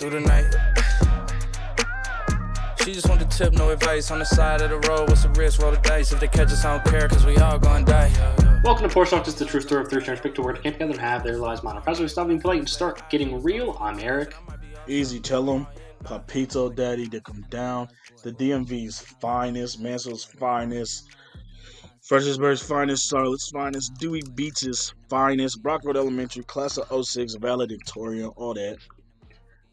through the night. She just want the tip, no advice. On the side of the road, what's the risk? Roll the dice. If they catch us, I don't care, cause we all gonna die. Welcome to Porch Talk, just the true story of three strangers picked to work to camp together and have their lives modern. As we stop being polite and start getting real, I'm Eric. Easy, tell them. Papito Daddy to come down. The DMV's finest, Mansell's finest, Fredericksburg's finest, Charlotte's finest, Dewey Beach's finest, Brockwood Elementary, class of 06, valedictorian, all that.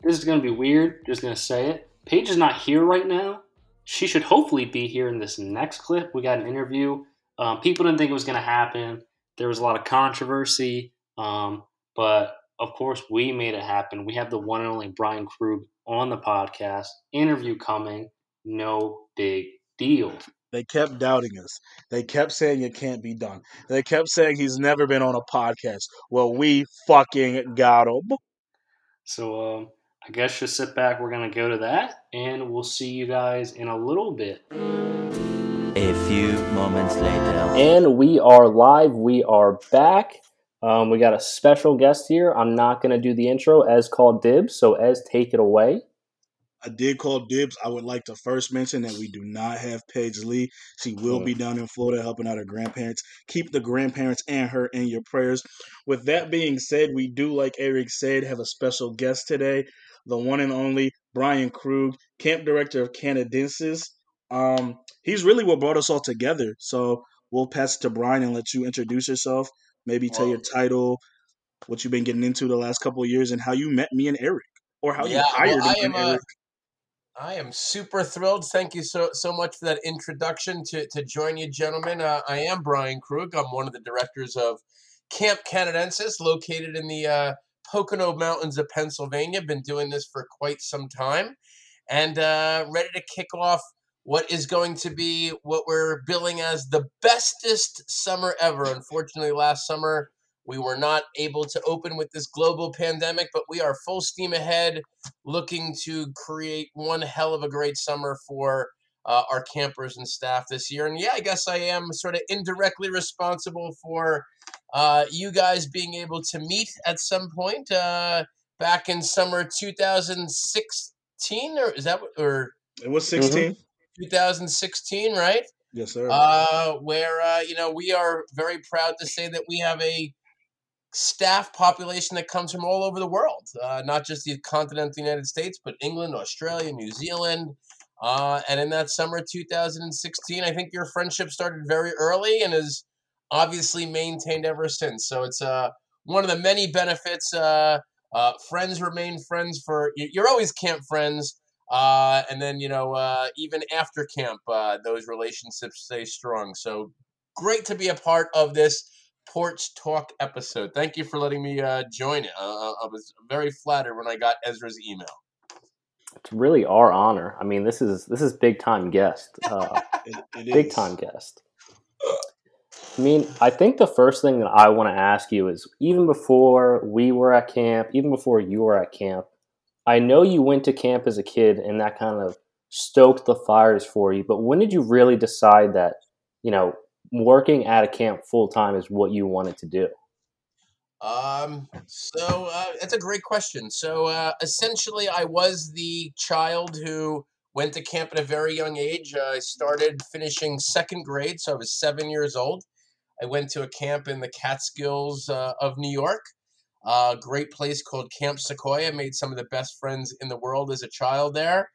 This is going to be weird, just going to say it. Paige is not here right now. She should hopefully be here in this next clip. We got an interview. Um, people didn't think it was going to happen. There was a lot of controversy, um, but of course, we made it happen. We have the one and only Brian Krug on the podcast. Interview coming. No big deal. They kept doubting us. They kept saying it can't be done. They kept saying he's never been on a podcast. Well, we fucking got him. So, um, I guess just sit back. We're going to go to that, and we'll see you guys in a little bit. A few moments later. And we are live. We are back. Um, we got a special guest here. I'm not going to do the intro as called dibs, so Ez, take it away. I did call dibs. I would like to first mention that we do not have Paige Lee. She will be down in Florida helping out her grandparents. Keep the grandparents and her in your prayers. With that being said, we do, like Eric said, have a special guest today, the one and only Brian Krug, camp director of Canadensis. Um, he's really what brought us all together. So we'll pass to Brian and let you introduce yourself. Maybe tell your title, what you've been getting into the last couple of years, and how you met me and Eric, or how Yeah, you hired well, I me and am, uh, Eric. I am super thrilled. Thank you so so much for that introduction to to join you, gentlemen. Uh, I am Brian Krug. I'm one of the directors of Camp Canadensis, located in the uh, Pocono Mountains of Pennsylvania. Been doing this for quite some time, and uh, ready to kick off what is going to be what we're billing as the bestest summer ever. Unfortunately, last summer we were not able to open with this global pandemic, but we are full steam ahead looking to create one hell of a great summer for uh, our campers and staff this year. And yeah, I guess I am sort of indirectly responsible for uh, you guys being able to meet at some point uh, back in summer 2016, or is that what, or It was 16. 2016, right? Yes, sir. uh, where uh, you know we are very proud to say that we have a staff population that comes from all over the world, uh, not just the continental United States, but England, Australia, New Zealand. Uh, and in that summer 2016, I think your friendship started very early and has obviously maintained ever since. So it's uh, one of the many benefits. Uh, uh, friends remain friends for you- you're always camp friends. Uh, and then you know uh, even after camp, uh, those relationships stay strong. So great to be a part of this Porch Talk episode. Thank you for letting me uh, join it. Uh, I was very flattered when I got Ezra's email. It's really our honor. I mean, this is this is big time guest, uh, It- it big is. time guest. I mean, I think the first thing that I want to ask you is even before we were at camp, even before you were at camp, I know you went to camp as a kid and that kind of stoked the fires for you. But when did you really decide that, you know, working at a camp full time is what you wanted to do? Um, so uh, that's a great question. So uh, essentially, I was the child who went to camp at a very young age. I started finishing second grade, so I was seven years old. I went to a camp in the Catskills uh, of New York. A great place called Camp Sequoia. Made some of the best friends in the world as a child there,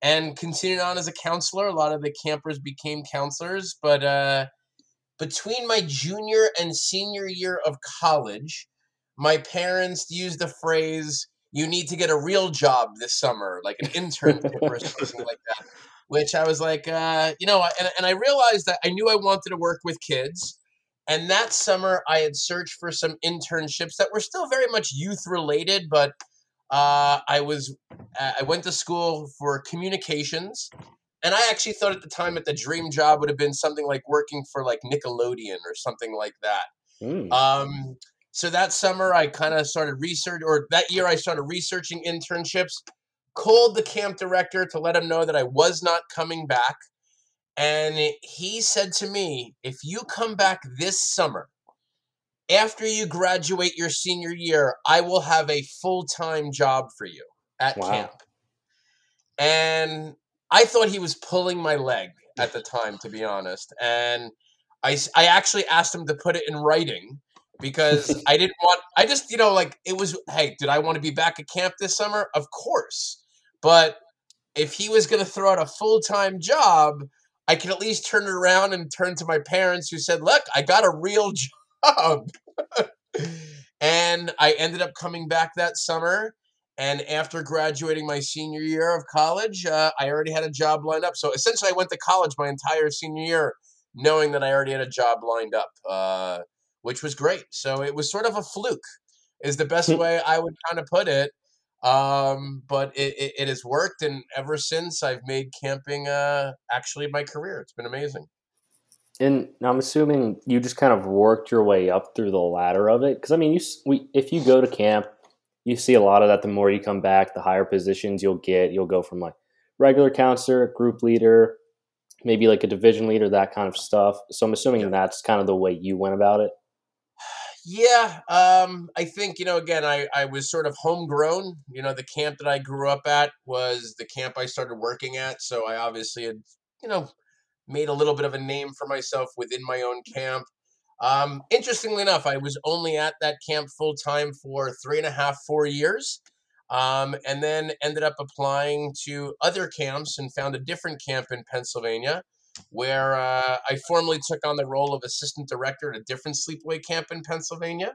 and continued on as a counselor. A lot of the campers became counselors, but uh, between my junior and senior year of college, my parents used the phrase, you need to get a real job this summer, like an internship or something like that. Which I was like, uh, you know, and, and I realized that I knew I wanted to work with kids. And that summer, I had searched for some internships that were still very much youth related, but uh, I was uh, I went to school for communications, and I actually thought at the time that the dream job would have been something like working for like Nickelodeon or something like that. Hmm. Um, so that summer, I kind of started research, or that year, I started researching internships. Called the camp director to let him know that I was not coming back, and he said to me, "If you come back this summer, after you graduate your senior year, I will have a full time job for you." at Wow. camp. And I thought he was pulling my leg at the time, to be honest. And I, I actually asked him to put it in writing because I didn't want, I just, you know, like it was, hey, did I want to be back at camp this summer? Of course. But if he was going to throw out a full time job, I could at least turn it around and turn to my parents who said, look, I got a real job. and I ended up coming back that summer. And after graduating my senior year of college, uh, I already had a job lined up. So essentially, I went to college my entire senior year knowing that I already had a job lined up, uh, which was great. So it was sort of a fluke, is the best way I would kind of put it. Um, but it, it, it has worked. And ever since, I've made camping uh, actually my career. It's been amazing. And now I'm assuming you just kind of worked your way up through the ladder of it. Because I mean, you we if you go to camp, you see a lot of that. The more you come back, the higher positions you'll get. You'll go from like regular counselor, group leader, maybe like a division leader, that kind of stuff. So I'm assuming that's kind of the way you went about it. Yeah, um, I think you know. Again, I I was sort of homegrown. You know, the camp that I grew up at was the camp I started working at, so I obviously had you know made a little bit of a name for myself within my own camp. Um, interestingly enough, I was only at that camp full time for three and a half, four years, um, and then ended up applying to other camps and found a different camp in Pennsylvania where uh, I formally took on the role of assistant director at a different sleepaway camp in Pennsylvania.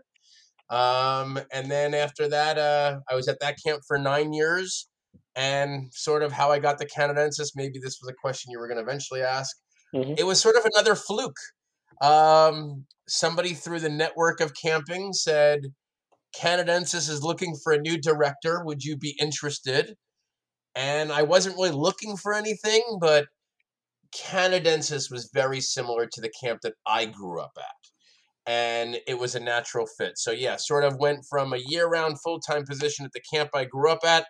Um, and then after that, uh, I was at that camp for nine years. And sort of how I got the Canadensis, maybe this was a question you were going to eventually ask. Mhm. It was sort of another fluke. Um, somebody through the network of camping said, Canadensis is looking for a new director. Would you be interested? And I wasn't really looking for anything, but Canadensis was very similar to the camp that I grew up at. And it was a natural fit. So, yeah, sort of went from a year round full time position at the camp I grew up at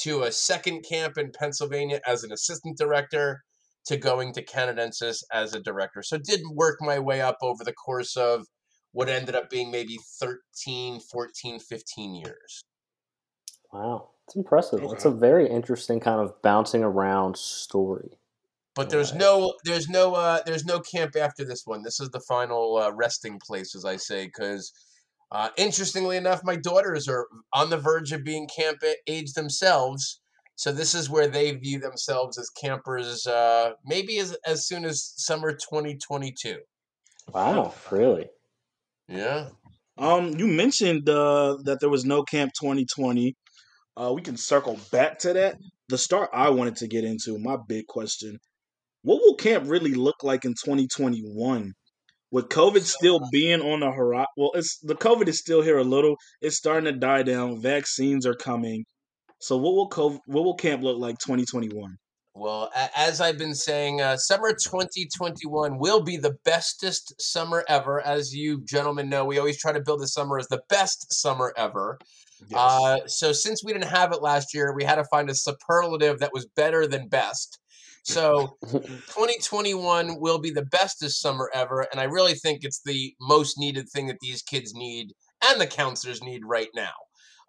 to a second camp in Pennsylvania as an assistant director to going to Canadensis as a director. So, did work my way up over the course of what ended up being maybe 13, 14, 15 years. Wow, it's impressive. It's a mm-hmm. very interesting kind of bouncing around story. But there's Right. no there's no uh there's no camp after this one. This is the final uh, resting place, as I say, because uh, interestingly enough, my daughters are on the verge of being camp age themselves. So this is where they view themselves as campers, uh, maybe as as soon as summer 2022. Wow, really? Yeah. Um, you mentioned uh, that there was no camp 2020. Uh, we can circle back to that. The start I wanted to get into, my big question: What will camp really look like in 2021? With COVID still being on the horizon, well, it's the COVID is still here a little. It's starting to die down. Vaccines are coming. So, what will COVID, what will camp look like 2021? Well, as I've been saying, uh, summer 2021 will be the bestest summer ever. As you gentlemen know, we always try to build the summer as the best summer ever. Uh, so since we didn't have it last year, we had to find a superlative that was better than best. So 2021 will be the bestest summer ever, and I really think it's the most needed thing that these kids need and the counselors need right now,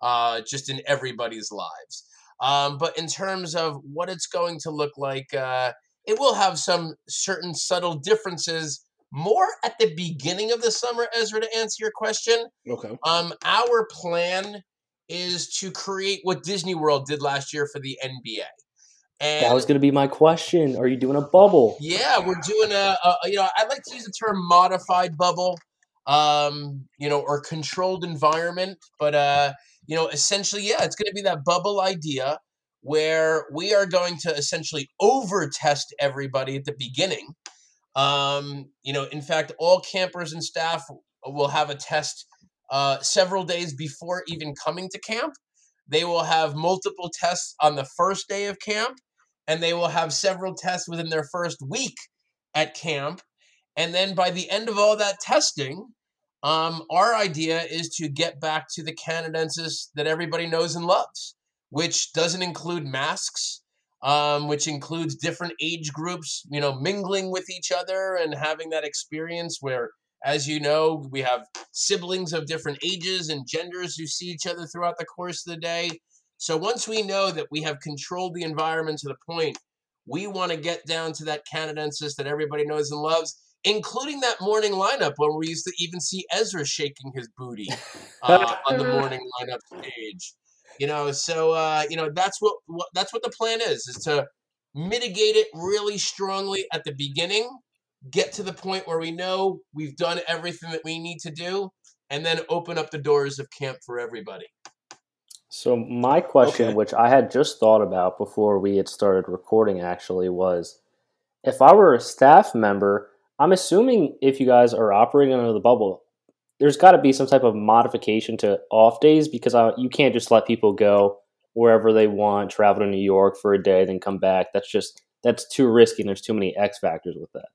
uh, just in everybody's lives. Um, but in terms of what it's going to look like, uh, it will have some certain subtle differences more at the beginning of the summer, Ezra, to answer your question. Okay. Um, our plan is to create what Disney World did last year for the NBA. And That was going to be my question. Are you doing a bubble? yeah, we're doing a, a you know, I like to use the term modified bubble, um, you know, or controlled environment, but uh, you know, essentially, yeah, it's going to be that bubble idea where we are going to essentially over test everybody at the beginning. Um, you know, in fact, all campers and staff will have a test uh, several days before even coming to camp. They will have multiple tests on the first day of camp, and they will have several tests within their first week at camp. And then by the end of all that testing, um, our idea is to get back to the Canadensis that everybody knows and loves, which doesn't include masks, um, which includes different age groups, you know, mingling with each other and having that experience where, as you know, we have siblings of different ages and genders who see each other throughout the course of the day. So once we know that we have controlled the environment to the point we want to get down to that canadensis that everybody knows and loves, including that morning lineup when we used to even see Ezra shaking his booty uh, on the morning lineup stage. You know, so uh, you know that's what, what that's what the plan is: is to mitigate it really strongly at the beginning, get to the point where we know we've done everything that we need to do, and then open up the doors of camp for everybody. So my question, Okay. which I had just thought about before we had started recording, actually was, if I were a staff member, I'm assuming if you guys are operating under the bubble, there's got to be some type of modification to off days because I, you can't just let people go wherever they want, travel to New York for a day, then come back. That's just that's too risky. and There's too many X factors with that.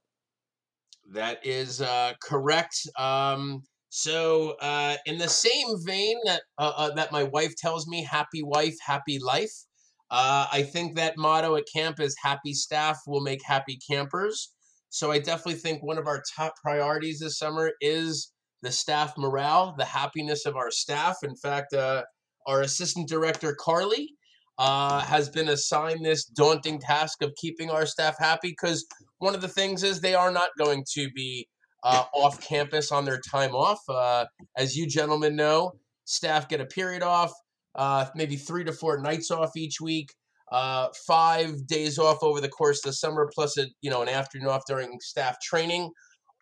That is uh, correct. Um, so, uh, in the same vein that uh, uh, that my wife tells me, "Happy wife, happy life." Uh, I think that motto at camp is "Happy staff will make happy campers." So, I definitely think one of our top priorities this summer is the staff morale, the happiness of our staff. In fact, uh, our assistant director Carly uh, has been assigned this daunting task of keeping our staff happy because one of the things is they are not going to be uh, off campus on their time off. Uh, as you gentlemen know, staff get a period off, uh, maybe three to four nights off each week, uh, five days off over the course of the summer, plus a you know an afternoon off during staff training.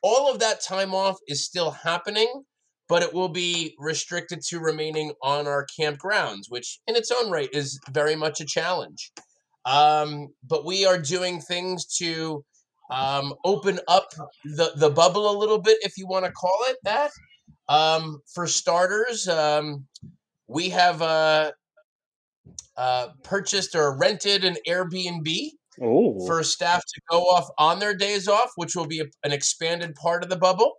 All of that time off is still happening, but it will be restricted to remaining on our campgrounds, which in its own right is very much a challenge. Um, but we are doing things to um, open up the, the bubble a little bit, if you want to call it that. Um, for starters, um, we have uh, uh, purchased or rented an Airbnb Oh, for staff to go off on their days off, which will be a, an expanded part of the bubble.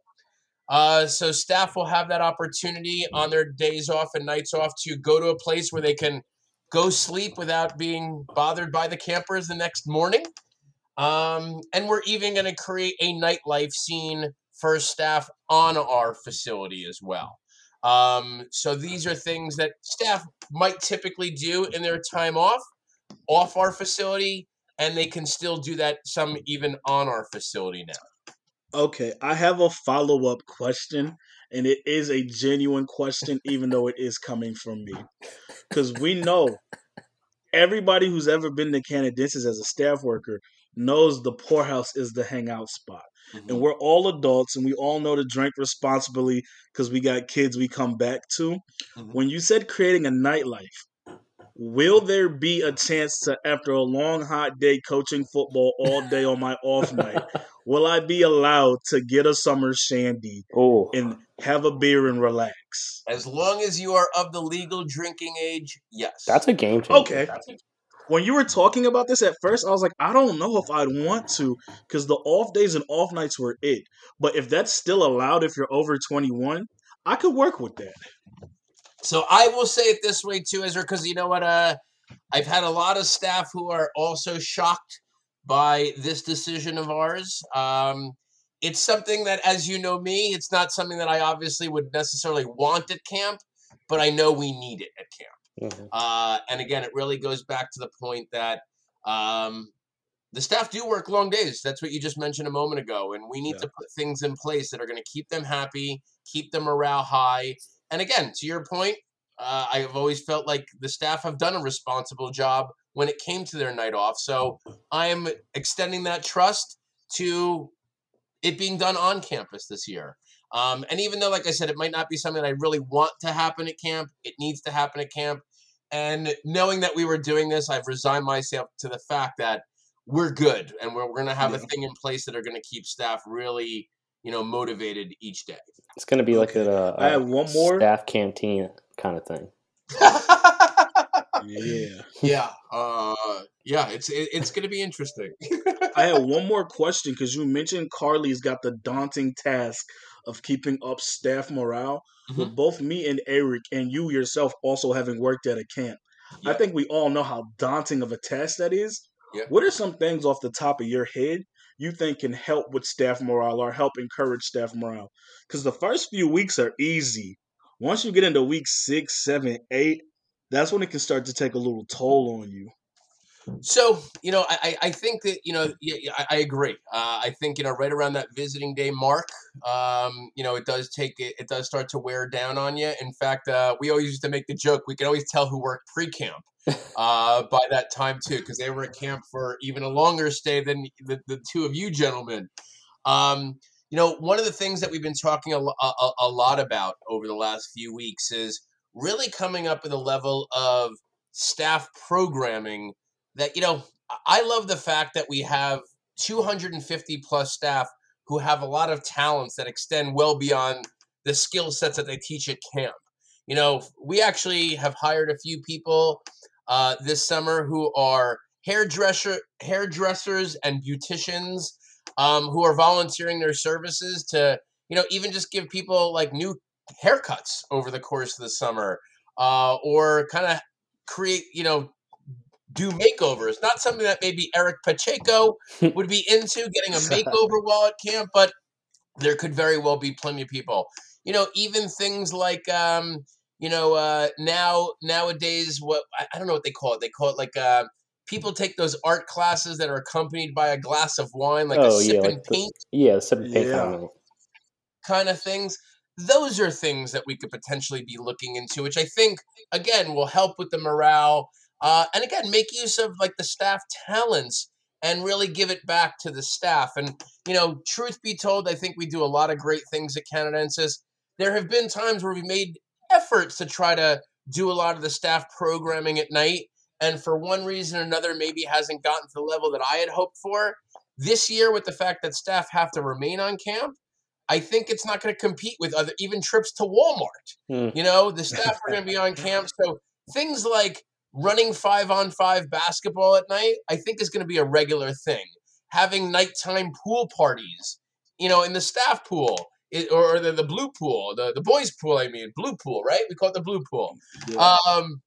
Uh, so staff will have that opportunity on their days off and nights off to go to a place where they can go sleep without being bothered by the campers the next morning. Um, and we're even going to create a nightlife scene for staff on our facility as well. Um, so these are things that staff might typically do in their time off, off our facility, and they can still do that some even on our facility now. Okay, I have a follow up question, and it is a genuine question, even though it is coming from me. Because we know everybody who's ever been to Canadensis as a staff worker knows the poorhouse is the hangout spot. And we're all adults and we all know to drink responsibly because we got kids we come back to. Mhm. When you said creating a nightlife, will there be a chance to, after a long, hot day coaching football all day on my off night, will I be allowed to get a summer shandy oh, and have a beer and relax? As long as you are of the legal drinking age, yes. that's a game changer. Okay. When you were talking about this at first, I was like, I don't know if I'd want to because the off days and off nights were it. But if that's still allowed if you're over 21, I could work with that. So I will say it this way too, Ezra, because you know what? Uh, I've had a lot of staff who are also shocked by this decision of ours. Um, it's something that, as you know me, it's not something that I obviously would necessarily want at camp, but I know we need it at camp. Mhm. Uh, and again, it really goes back to the point that um, the staff do work long days. That's what you just mentioned a moment ago. And we need Yeah. to put things in place that are going to keep them happy, keep their morale high. And again, to your point, uh, I have always felt like the staff have done a responsible job when it came to their night off. So I am extending that trust to it being done on campus this year. Um, and even though, like I said, it might not be something that I really want to happen at camp, it needs to happen at camp. And knowing that we were doing this, I've resigned myself to the fact that we're good and we're, we're going to have a thing in place that are going to keep staff really, you know, motivated each day. It's going to be like Okay. a, a I have one more. staff canteen kind of thing. Yeah. yeah, uh, yeah, it's it, it's going to be interesting. I have one more question because you mentioned Carly's got the daunting task of keeping up staff morale. With mm-hmm. both me and Eric, and you yourself also having worked at a camp, I think we all know how daunting of a task that is. Yeah. What are some things off the top of your head you think can help with staff morale or help encourage staff morale? Because the first few weeks are easy. Once you get into week six, seven, eight, that's when it can start to take a little toll on you. So you know, I I- think that you know, yeah, I, I agree. Uh, I think you know, right around that visiting day mark, um, you know, it does take it, it does start to wear down on you. In fact, uh, we always used to make the joke we can always tell who worked pre-camp uh, by that time too, because they were at camp for even a longer stay than the, the two of you gentlemen. Um, you know, one of the things that we've been talking a, a- a lot about over the last few weeks is really coming up with a level of staff programming that you know I- love the fact that we have 250 plus staff who have a lot of talents that extend well beyond the skill sets that they teach at camp. You know, we actually have hired a few people uh, this summer who are hairdresser hairdressers and beauticians um, who are volunteering their services to you know even just give people like new haircuts over the course of the summer uh, or kind of create you know do makeovers not something that maybe eric pacheco would be into getting a makeover while at camp but there could very well be plenty of people you know even things like um you know uh now nowadays what i, I don't know what they call it they call it like uh people take those art classes that are accompanied by a glass of wine like a Oh, yeah, sip like and the- paint Yeah, sip and paint Yeah. kind of thing. kind of things. Those are things that we could potentially be looking into, which I think again will help with the morale. Uh, and again, make use of like the staff talents and really give it back to the staff. And you know, truth be told, I think we do a lot of great things at Canadensis. There have been times where we made efforts to try to do a lot of the staff programming at night, and for one reason or another, maybe hasn't gotten to the level that I had hoped for. This year, with the fact that staff have to remain on camp, I think it's not going to compete with other even trips to Walmart. Hmm. You know, the staff are going to be on camp, so things like running five on five basketball at night, I think is going to be a regular thing. Having nighttime pool parties, you know, in the staff pool it, or the, the blue pool, the, the boys pool, I mean, blue pool, right? We call it the blue pool. Yeah. Um,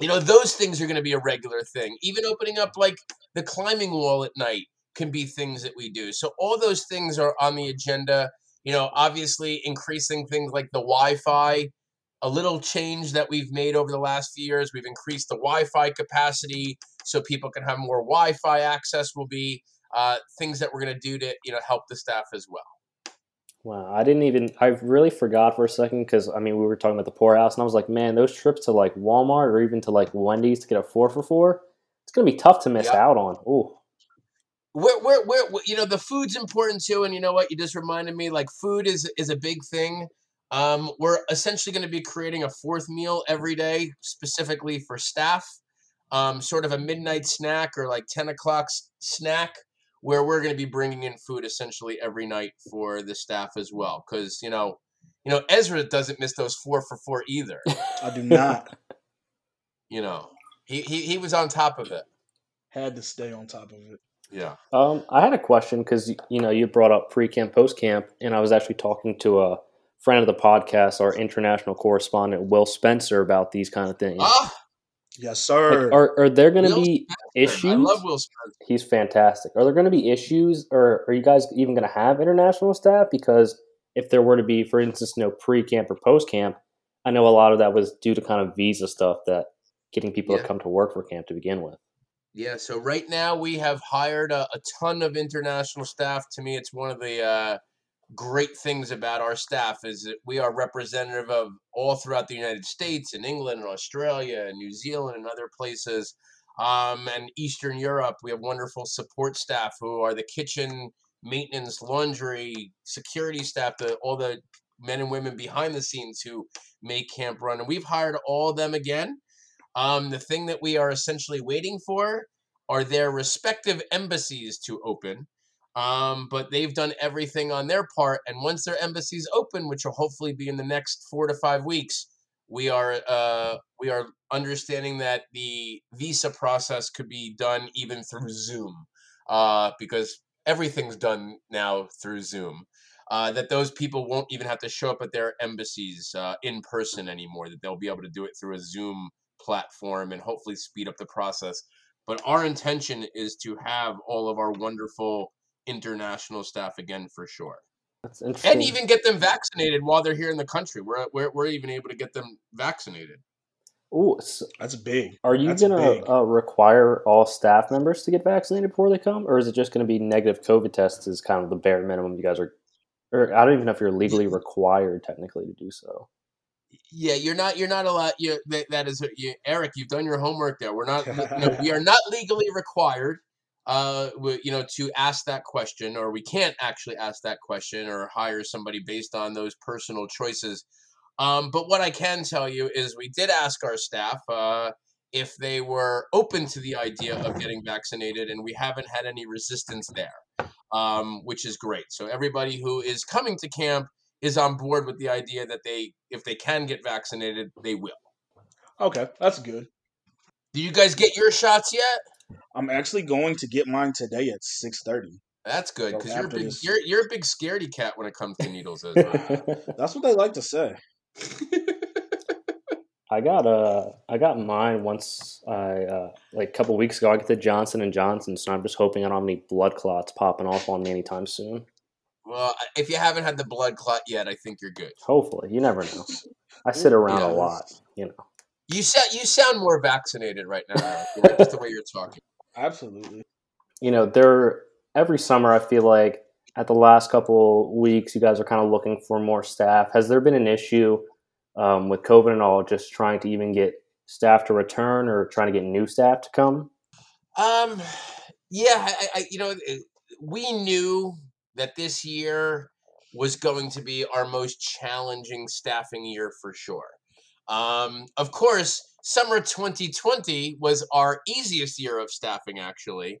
you know, those things are going to be a regular thing. Even opening up like the climbing wall at night can be things that we do. So all those things are on the agenda. You know, obviously increasing things like the Wi-Fi. A little change that we've made over the last few years, we've increased the Wi-Fi capacity so people can have more Wi-Fi access. Will be uh, things that we're going to do to you know help the staff as well. Wow, I didn't even. I really forgot for a second because I mean we were talking about the poorhouse, and I was like, man, those trips to like Walmart or even to like Wendy's to get a four for four, it's gonna be tough to miss Yep. out on. Ooh, we're, we're, we're, you know the food's important too and you know what you just reminded me like food is is a big thing um, we're essentially going to be creating a fourth meal every day specifically for staff um, sort of a midnight snack or like 10 o'clock s- snack where we're going to be bringing in food essentially every night for the staff as well because you know you know ezra doesn't miss those four for four either I do not. you know he, he, he was on top of it Had to stay on top of it. yeah Um, I had a question because you know you brought up pre camp, post camp, and I was actually talking to a friend of the podcast, our international correspondent Will Spencer, about these kind of things. ah, Yes, sir. Like, are are there going to Will be issues? i love will spencer He's fantastic. Are there going to be issues, or are you guys even going to have international staff? Because if there were to be, for instance, no pre camp or post camp, I know a lot of that was due to kind of visa stuff that getting people Yeah. to come to work for camp to begin with. Yeah, so right now we have hired a, a ton of international staff. To me, it's one of the uh, great things about our staff is that we are representative of all throughout the United States and England and Australia and New Zealand and other places. Um, and Eastern Europe, we have wonderful support staff who are the kitchen, maintenance, laundry, security staff, the, all the men and women behind the scenes who make camp run. And we've hired all of them again. Um, the thing that we are essentially waiting for are their respective embassies to open. Um, but they've done everything on their part, and once their embassies open, which will hopefully be in the next four to five weeks, we are uh, we are understanding that the visa process could be done even through Zoom, uh, because everything's done now through Zoom. Uh, that those people won't even have to show up at their embassies uh, in person anymore. That they'll be able to do it through a Zoom platform and hopefully speed up the process. But our intention is to have all of our wonderful international staff again for sure. That's interesting. And even get them vaccinated while they're here in the country. We're, we're, we're even able to get them vaccinated. Oh, so That's big. are you gonna uh, require all staff members to get vaccinated before they come, or is it just gonna be negative COVID tests? Is kind of the bare minimum you guys are, or I don't even know if you're legally required technically to do so. Yeah, you're not. You're not allowed. You that, that is you, Eric. You've done your homework there. We're not. you know, we are not legally required. Uh, you know, to ask that question, or we can't actually ask that question, or hire somebody based on those personal choices. Um, but what I can tell you is, we did ask our staff uh, if they were open to the idea of getting vaccinated, and we haven't had any resistance there, um, which is great. So everybody who is coming to camp is on board with the idea that they, if they can get vaccinated, they will. Okay, that's good. Do you guys get your shots yet? I'm actually going to get mine today at six thirty. That's good So because you're a big this- you're you're a big scaredy cat when it comes to needles. Ezra. That's what they like to say. I got uh I got mine once I uh like a couple weeks ago. I got the Johnson and Johnson, so I'm just hoping I don't have any blood clots popping off on me anytime soon. well, if you haven't had the blood clot yet, I think you're good. Hopefully, you never know. I sit around Yeah. a lot, you know. You sound you sound more vaccinated right now, Eric, you know, just the way you're talking. Absolutely. You know, there every summer I feel like at the last couple weeks you guys are kind of looking for more staff. Has there been an issue um, with COVID and all, just trying to even get staff to return or trying to get new staff to come? Um, yeah, I, I you know it- we knew that this year was going to be our most challenging staffing year for sure. Um, of course, summer 2020 was our easiest year of staffing. Actually,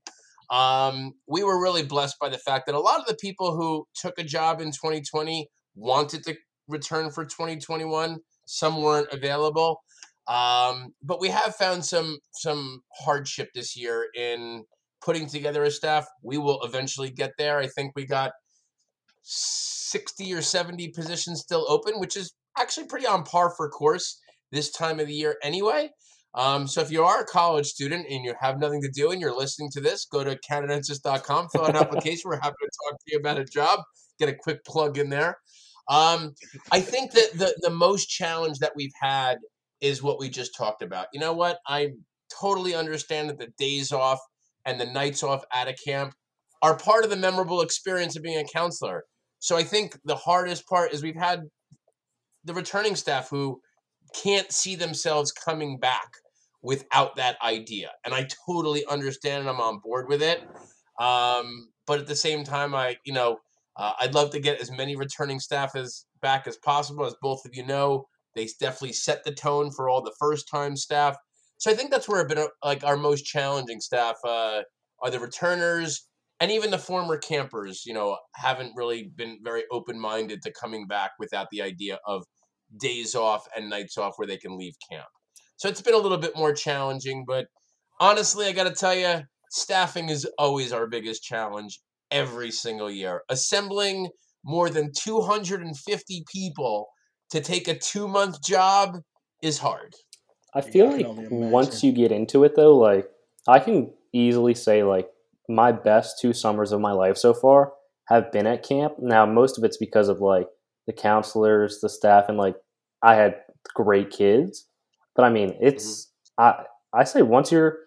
um, we were really blessed by the fact that a lot of the people who took a job in 2020 wanted to return for 2021. Some weren't available. Um, but we have found some some hardship this year in putting together a staff. We will eventually get there. I think we got 60 or 70 positions still open, which is actually pretty on par for course this time of the year anyway. Um, so if you are a college student and you have nothing to do and you're listening to this, go to canadensis.com, fill out an application. We're happy to talk to you about a job. Get a quick plug in there. Um, I think that the the most challenge that we've had is what we just talked about. You know what? I totally understand that the days off and the nights off at a camp are part of the memorable experience of being a counselor. So I think the hardest part is we've had the returning staff who can't see themselves coming back without that idea. And I totally understand and I'm on board with it. Um, but at the same time, I, you know, uh, I'd love to get as many returning staff as back as possible. As both of you know, they definitely set the tone for all the first time staff. So I think that's where a bit of, like our most challenging staff uh, are the returners and even the former campers. You know, haven't really been very open minded to coming back without the idea of days off and nights off where they can leave camp. So it's been a little bit more challenging, but honestly, I got to tell you, staffing is always our biggest challenge every single year. Assembling more than 250 people to take a two month job is hard. I feel I like only once you get into it though, like I can easily say like my best two summers of my life so far have been at camp. Now most of it's because of like the counselors, the staff, and like I had great kids. But I mean, it's mm-hmm. I I say once you're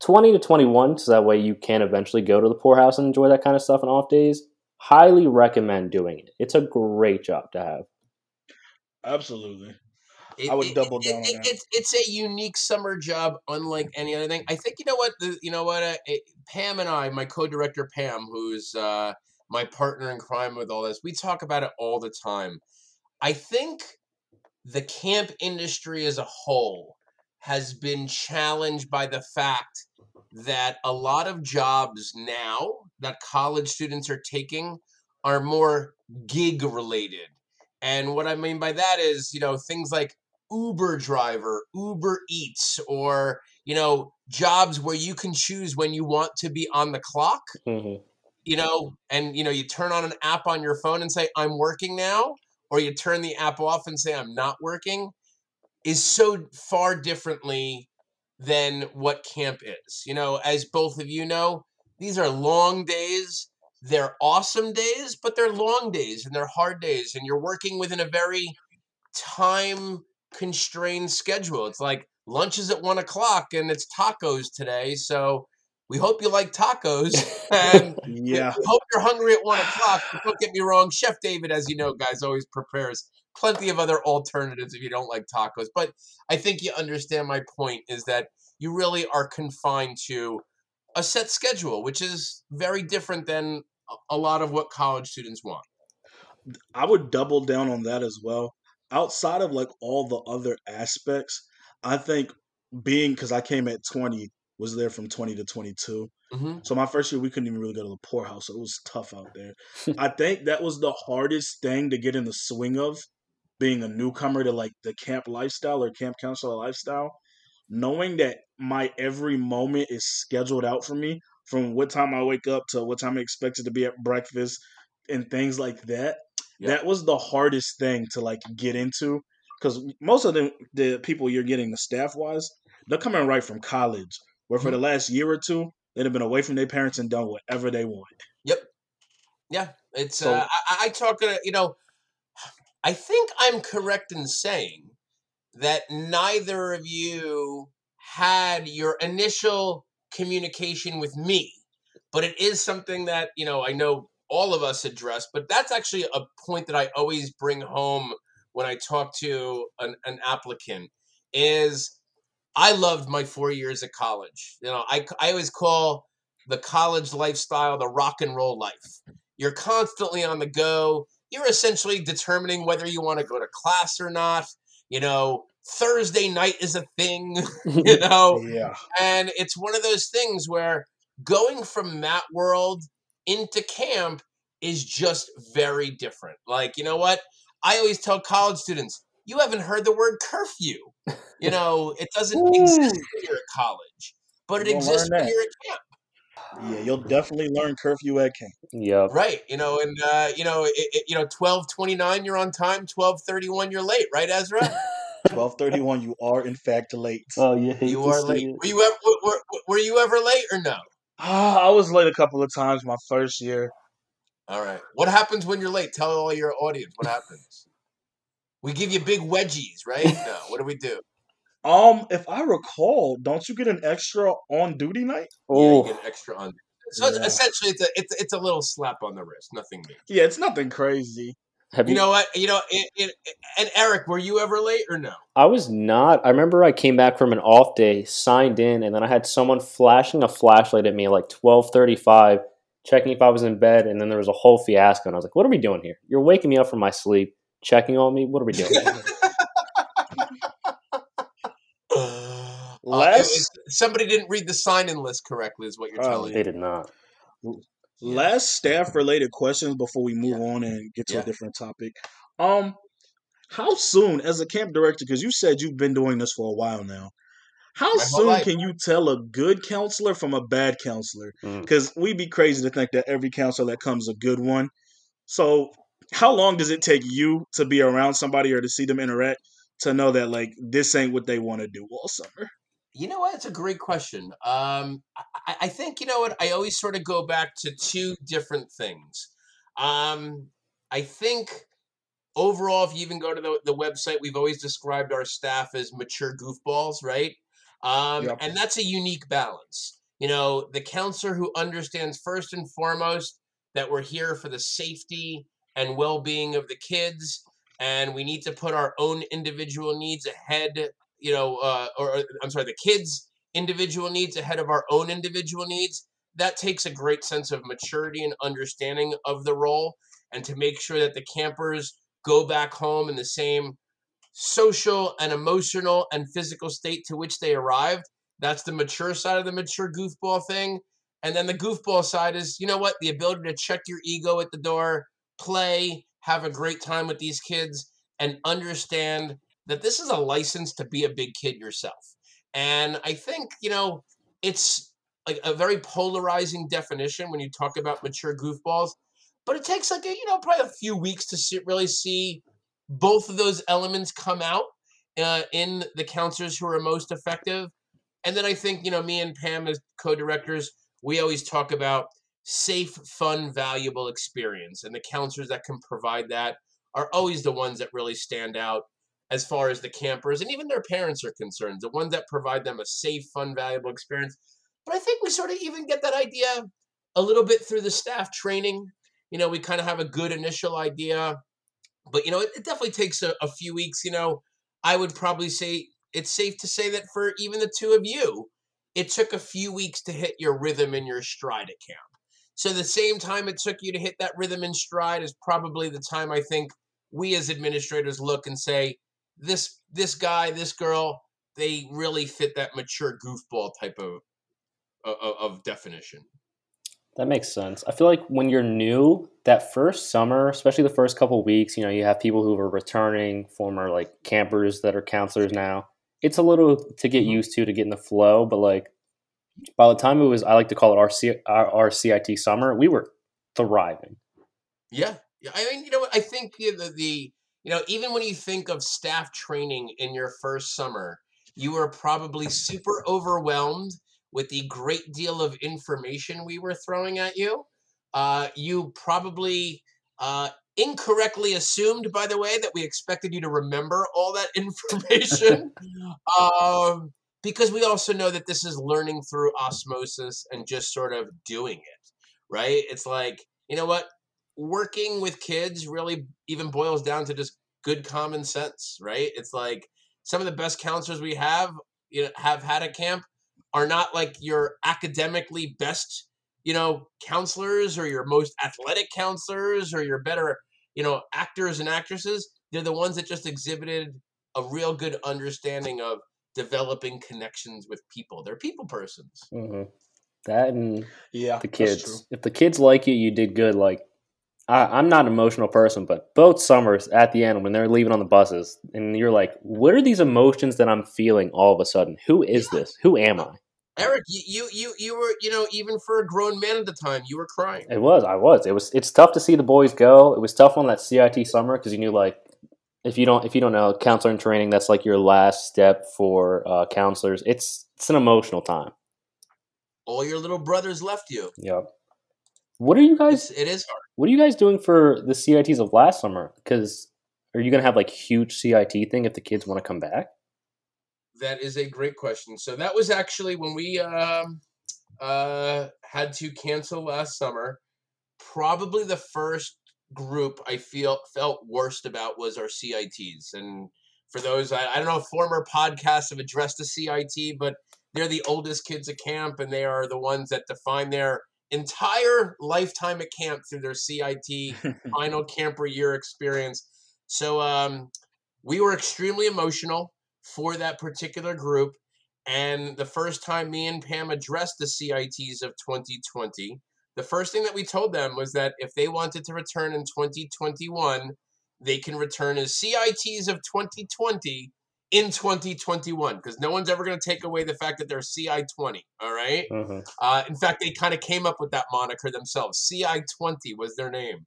twenty to twenty one, so that way you can eventually go to the poorhouse and enjoy that kind of stuff on off days. Highly recommend doing it. It's a great job to have. Absolutely. It- I would it- double down on it- that. It's it's a unique summer job, unlike any other thing. I think you know what the, you know what uh, Pam and I, my co-director Pam, who's uh, my partner in crime with all this, we talk about it all the time. I think the camp industry as a whole has been challenged by the fact that a lot of jobs now that college students are taking are more gig related. And what I mean by that is, you know, things like Uber driver, Uber Eats, or, you know, jobs where you can choose when you want to be on the clock, hmm you know, and, you know, you turn on an app on your phone and say, I'm working now, or you turn the app off and say, I'm not working, is so far differently than what camp is. You know, as both of you know, these are long days. They're awesome days, but they're long days and they're hard days. And you're working within a very time constrained schedule. It's like lunch is at one o'clock and it's tacos today. So we hope you like tacos. And Yeah. hope you're hungry at one o'clock. But don't get me wrong, Chef David, as you know, guys, always prepares plenty of other alternatives if you don't like tacos. But I think you understand my point is that you really are confined to a set schedule, which is very different than a lot of what college students want. I would double down on that as well. Outside of like all the other aspects, I think being because I came at 20, was there from 20 to 22. hmm So my first year, we couldn't even really go to the poorhouse. So it was tough out there. I think that was the hardest thing to get in the swing of being a newcomer to like the camp lifestyle or camp counselor lifestyle. Knowing that my every moment is scheduled out for me from what time I wake up to what time I'm expected to be at breakfast and things like that. That was the hardest thing to like get into because most of the the people you're getting the staff wise, they're coming right from college. Where for the last year or two, they'd have been away from their parents and done whatever they want. Yep. Yeah, it's. So- uh, I, I talk. Uh, you know, I think I'm correct in saying that neither of you had your initial communication with me, but it is something that you know I know all of us address. But that's actually a point that I always bring home when I talk to an, an applicant is I loved my four years at college. You know, I I always call the college lifestyle the rock and roll life. You're constantly on the go. You're essentially determining whether you want to go to class or not. You know, Thursday night is a thing, you know, Yeah. and it's one of those things where going from that world into camp is just very different. Like, you know what? I always tell college students, you haven't heard the word curfew. You know, it doesn't exist when you're at college, but it exists when you're at camp. Yeah, you'll definitely learn curfew at camp. Yep. Right. You know, and uh, you know, it, it, you know, twelve twenty nine, you're on time. Twelve thirty one, you're late. Right, Ezra? Twelve thirty one, you are in fact late. Oh, you hate you to are see late. it. Were you ever were, were, were you ever late or no? Ah, I was late a couple of times my first year. All right. What happens when you're late? Tell all your audience what happens. We give you big wedgies, right? No. What do we do? Um, if I recall, don't you get an extra on duty night? Yeah, you Oh, get extra on. So it's, Yeah. essentially, it's a it's it's a little slap on the wrist. Nothing major. Yeah, it's nothing crazy. Have You you? know what? You know, it, it, and Eric, were you ever late or no? I was not. I remember I came back from an off day, signed in, and then I had someone flashing a flashlight at me at like twelve thirty-five, checking if I was in bed, and then there was a whole fiasco, and I was like, "What are we doing here? You're waking me up from my sleep, checking on me. What are we doing?" Uh, Last- somebody didn't read the sign-in list correctly, is what you're Probably. telling me. they did not. Last staff related questions before we move on and get to Yeah. a different topic. Um, how soon, as a camp director, because you said you've been doing this for a while now, how My soon can you tell a good counselor from a bad counselor? Mm. Because we'd be crazy to think that every counselor that comes a good one. So, how long does it take you to be around somebody or to see them interact to know that like this ain't what they want to do all summer? You know what? It's a great question. Um, I, I think you know what. I always sort of go back to two different things. Um, I think overall, if you even go to the, the website, we've always described our staff as mature goofballs, right? Um, Yep. And that's a unique balance. You know, the counselor who understands first and foremost that we're here for the safety and well being of the kids, and we need to put our own individual needs ahead you know, uh, or, or I'm sorry, the kids' individual needs ahead of our own individual needs. That takes a great sense of maturity and understanding of the role, and to make sure that the campers go back home in the same social and emotional and physical state to which they arrived. That's the mature side of the mature goofball thing. And then the goofball side is, you know what, the ability to check your ego at the door, play, have a great time with these kids, and understand that this is a license to be a big kid yourself. And I think, you know, it's like a very polarizing definition when you talk about mature goofballs, but it takes like, a, you know, probably a few weeks to see, really see both of those elements come out uh, in the counselors who are most effective. And then I think, you know, me and Pam as co directors, we always talk about safe, fun, valuable experience. And the counselors that can provide that are always the ones that really stand out as far as the campers and even their parents are concerned, the ones that provide them a safe, fun, valuable experience. But I think we sort of even get that idea a little bit through the staff training. You know, we kind of have a good initial idea, but you know, it, it definitely takes a, a few weeks. You know, I would probably say it's safe to say that for even the two of you, it took a few weeks to hit your rhythm and your stride at camp. So the same time it took you to hit that rhythm and stride is probably the time I think we as administrators look and say, this this guy, this girl, they really fit that mature goofball type of of, of definition. That makes sense. I feel like when you're new, that first summer, especially the first couple weeks, you know, you have people who are returning, former like campers that are counselors now. It's a little to get Mhm. used to, to get in the flow. But like by the time it was, I like to call it our, C, our, our CIT summer, we were thriving. Yeah, yeah. I mean, you know what? I think the the you know even when you think of staff training in your first summer, you were probably super overwhelmed with the great deal of information we were throwing at you. Uh, you probably uh, incorrectly assumed, by the way, that we expected you to remember all that information. um, because we also know that this is learning through osmosis and just sort of doing it, right? It's like, you know what? Working with kids really even boils down to just good common sense, right? It's like some of the best counselors we have, you know, have had at camp are not like your academically best, you know, counselors or your most athletic counselors or your better, you know, actors and actresses. They're the ones that just exhibited a real good understanding of developing connections with people. They're people persons. hmm That and Yeah, the kids. If the kids like you, you did good. Like I, I'm not an emotional person, but both summers at the end when they're leaving on the buses, and you're like, "What are these emotions that I'm feeling all of a sudden? Who is this? Who am I?" Eric, you, you you you were, you know, even for a grown man at the time, you were crying. It was. I was. It was. It's tough to see the boys go. It was tough on that CIT summer because you knew like if you don't if you don't know counselor in training, that's like your last step for uh, counselors. It's it's an emotional time. All your little brothers left you. Yep. What are you guys? It's, it is hard. What are you guys doing for the CITs of last summer? Because are you gonna have like huge CIT thing if the kids want to come back? That is a great question. So that was actually when we um, uh, had to cancel last summer. Probably the first group I feel felt worst about was our CITs. And for those, I, I don't know if former podcasts have addressed the CIT, but they're the oldest kids at camp, and they are the ones that define their entire lifetime at camp through their CIT final camper year experience. So um, we were extremely emotional for that particular group. And the first time me and Pam addressed the CITs of 2020, the first thing that we told them was that if they wanted to return in 2021, they can return as CITs of 2020 in 2021 because no one's ever going to take away the fact that they're CI 20. All right. Mhm. Uh, in fact, they kind of came up with that moniker themselves. CI20 was their name.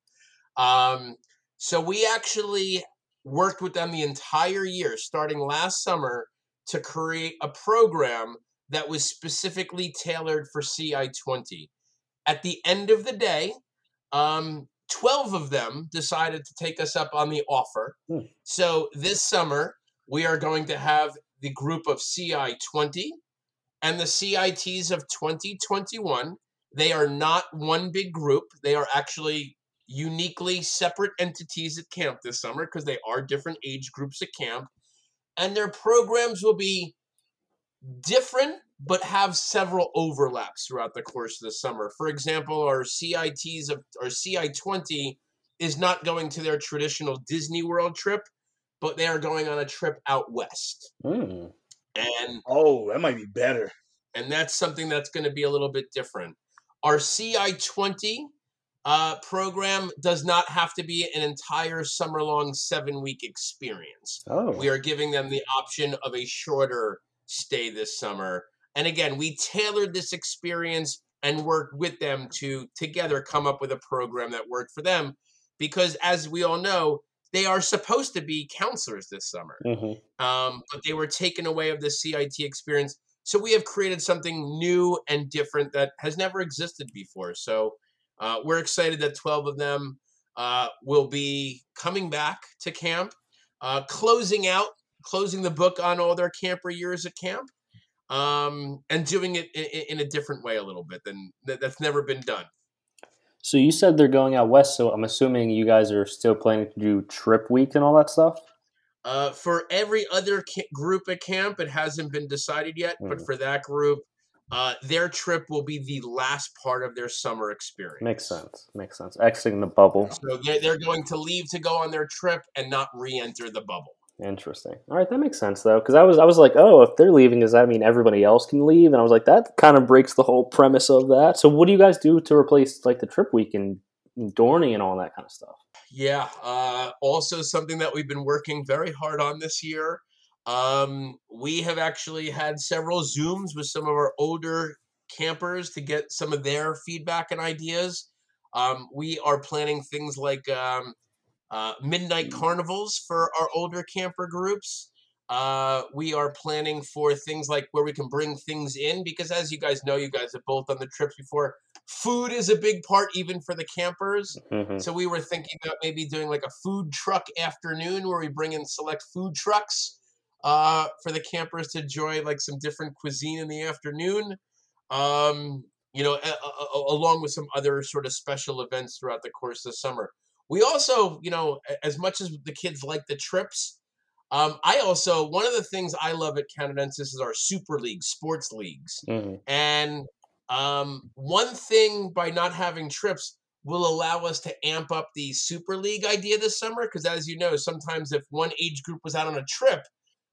Um, so we actually worked with them the entire year, starting last summer, to create a program that was specifically tailored for CI20. At the end of the day, um, 12 of them decided to take us up on the offer. Hmm. So this summer, we are going to have the group of CI20 and the CITs of 2021. They are not one big group. They are actually uniquely separate entities at camp this summer because they are different age groups at camp. And their programs will be different but have several overlaps throughout the course of the summer. For example, our CITs of our CI20 is not going to their traditional Disney World trip, but they are going on a trip out west. Mm. And Oh, that might be better. and that's something that's going to be a little bit different. Our CI20 uh, program does not have to be an entire summer long seven week experience. Oh. We are giving them the option of a shorter stay this summer. And again, we tailored this experience and worked with them to together come up with a program that worked for them. Because as we all know, they are supposed to be counselors this summer Mhm. um, but they were taken away of the CIT experience. So we have created something new and different that has never existed before. So uh, we're excited that 12 of them uh, will be coming back to camp. uh, closing out, closing the book on all their camper years at camp, um, and doing it in, in a different way a little bit than that's never been done. So you said they're going out west, so I'm assuming you guys are still planning to do trip week and all that stuff. Uh, for every other ca- group at camp, it hasn't been decided yet, but Mhm. for that group, uh, their trip will be the last part of their summer experience. Makes sense. Makes sense. Exiting the bubble. So they're, they're going to leave to go on their trip and not re-enter the bubble. Interesting. All right, that makes sense though, because I was I was like, oh, if they're leaving, does that mean everybody else can leave? And I was like, that kind of breaks the whole premise of that. So what do you guys do to replace like the trip week and Dorney and all that kind of stuff? Yeah. Uh, also, something that we've been working very hard on this year. Um, we have actually had several Zooms with some of our older campers to get some of their feedback and ideas. Um, we are planning things like um, uh, midnight carnivals for our older camper groups. Uh, we are planning for things like where we can bring things in because, as you guys know, you guys have both done the trips before. Food is a big part, even for the campers. Mm-hmm. So we were thinking about maybe doing like a food truck afternoon where we bring in select food trucks uh, for the campers to enjoy like some different cuisine in the afternoon. Um, you know, a- a- a- along with some other sort of special events throughout the course of the summer. We also, you know, as much as the kids like the trips, um, I also one of the things I love at Canadensis is our super league, sports leagues. Mm-hmm. And um, one thing by not having trips will allow us to amp up the Super League idea this summer. Because as you know, sometimes if one age group was out on a trip,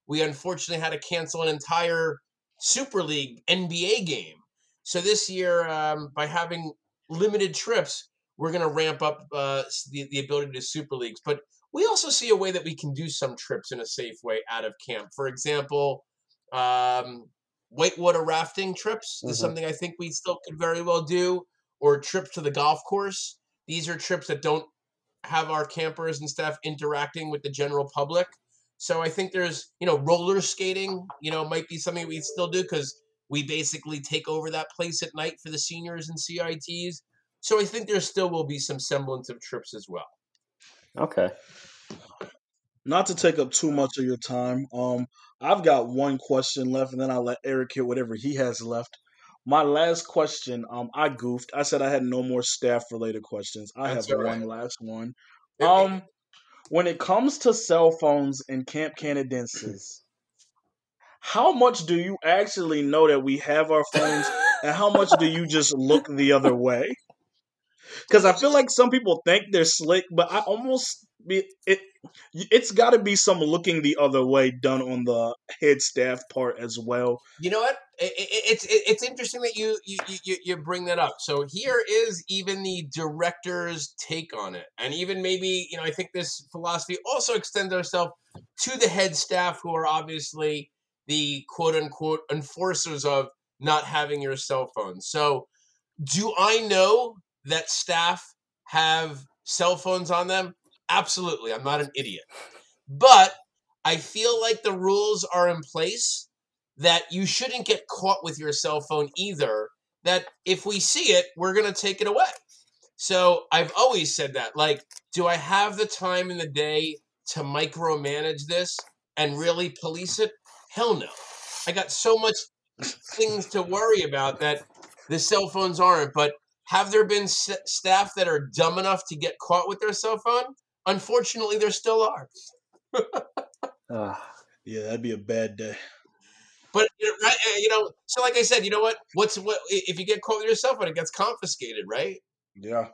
we unfortunately had to cancel an entire Super League NBA game. So this year, um, by having limited trips, we're going to ramp up uh, the, the ability to Super Leagues. But we also see a way that we can do some trips in a safe way out of camp. For example, um, whitewater rafting trips is Mhm. something I think we still could very well do, or trips to the golf course. These are trips that don't have our campers and staff interacting with the general public. So I think there's, you know, roller skating, you know, might be something we still do because we basically take over that place at night for the seniors and CITs. So I think there still will be some semblance of trips as well. Okay. Not to take up too much of your time, um, I've got one question left, and then I'll let Eric hit whatever he has left. My last question, um, I goofed. I said I had no more staff related questions. I That's have all right. one last one. Um, when it comes to cell phones in Camp Canadensis, how much do you actually know that we have our phones, and how much do you just look the other way? Because I feel like some people think they're slick, but I almost be it. It's got to be some looking the other way done on the head staff part as well. You know what? I- I- I- It's it- it's interesting that you you you you bring that up. So here is even the director's take on it, and even maybe you know I think this philosophy also extends ourselves to the head staff, who are obviously the quote unquote enforcers of not having your cell phone. So do I know that staff have cell phones on them? Absolutely. I'm not an idiot. But I feel like the rules are in place that you shouldn't get caught with your cell phone either. That if we see it, we're going to take it away. So I've always said that. Like, do I have the time in the day to micromanage this and really police it? Hell no. I got so much things to worry about that the cell phones aren't. But have there been s- staff that are dumb enough to get caught with their cell phone? Unfortunately, there still are. Ugh. Yeah, that'd be a bad day. But you know, right, uh, you know, so like I said, you know what? What's what if you get caught with your cell phone, it gets confiscated, right? Yeah,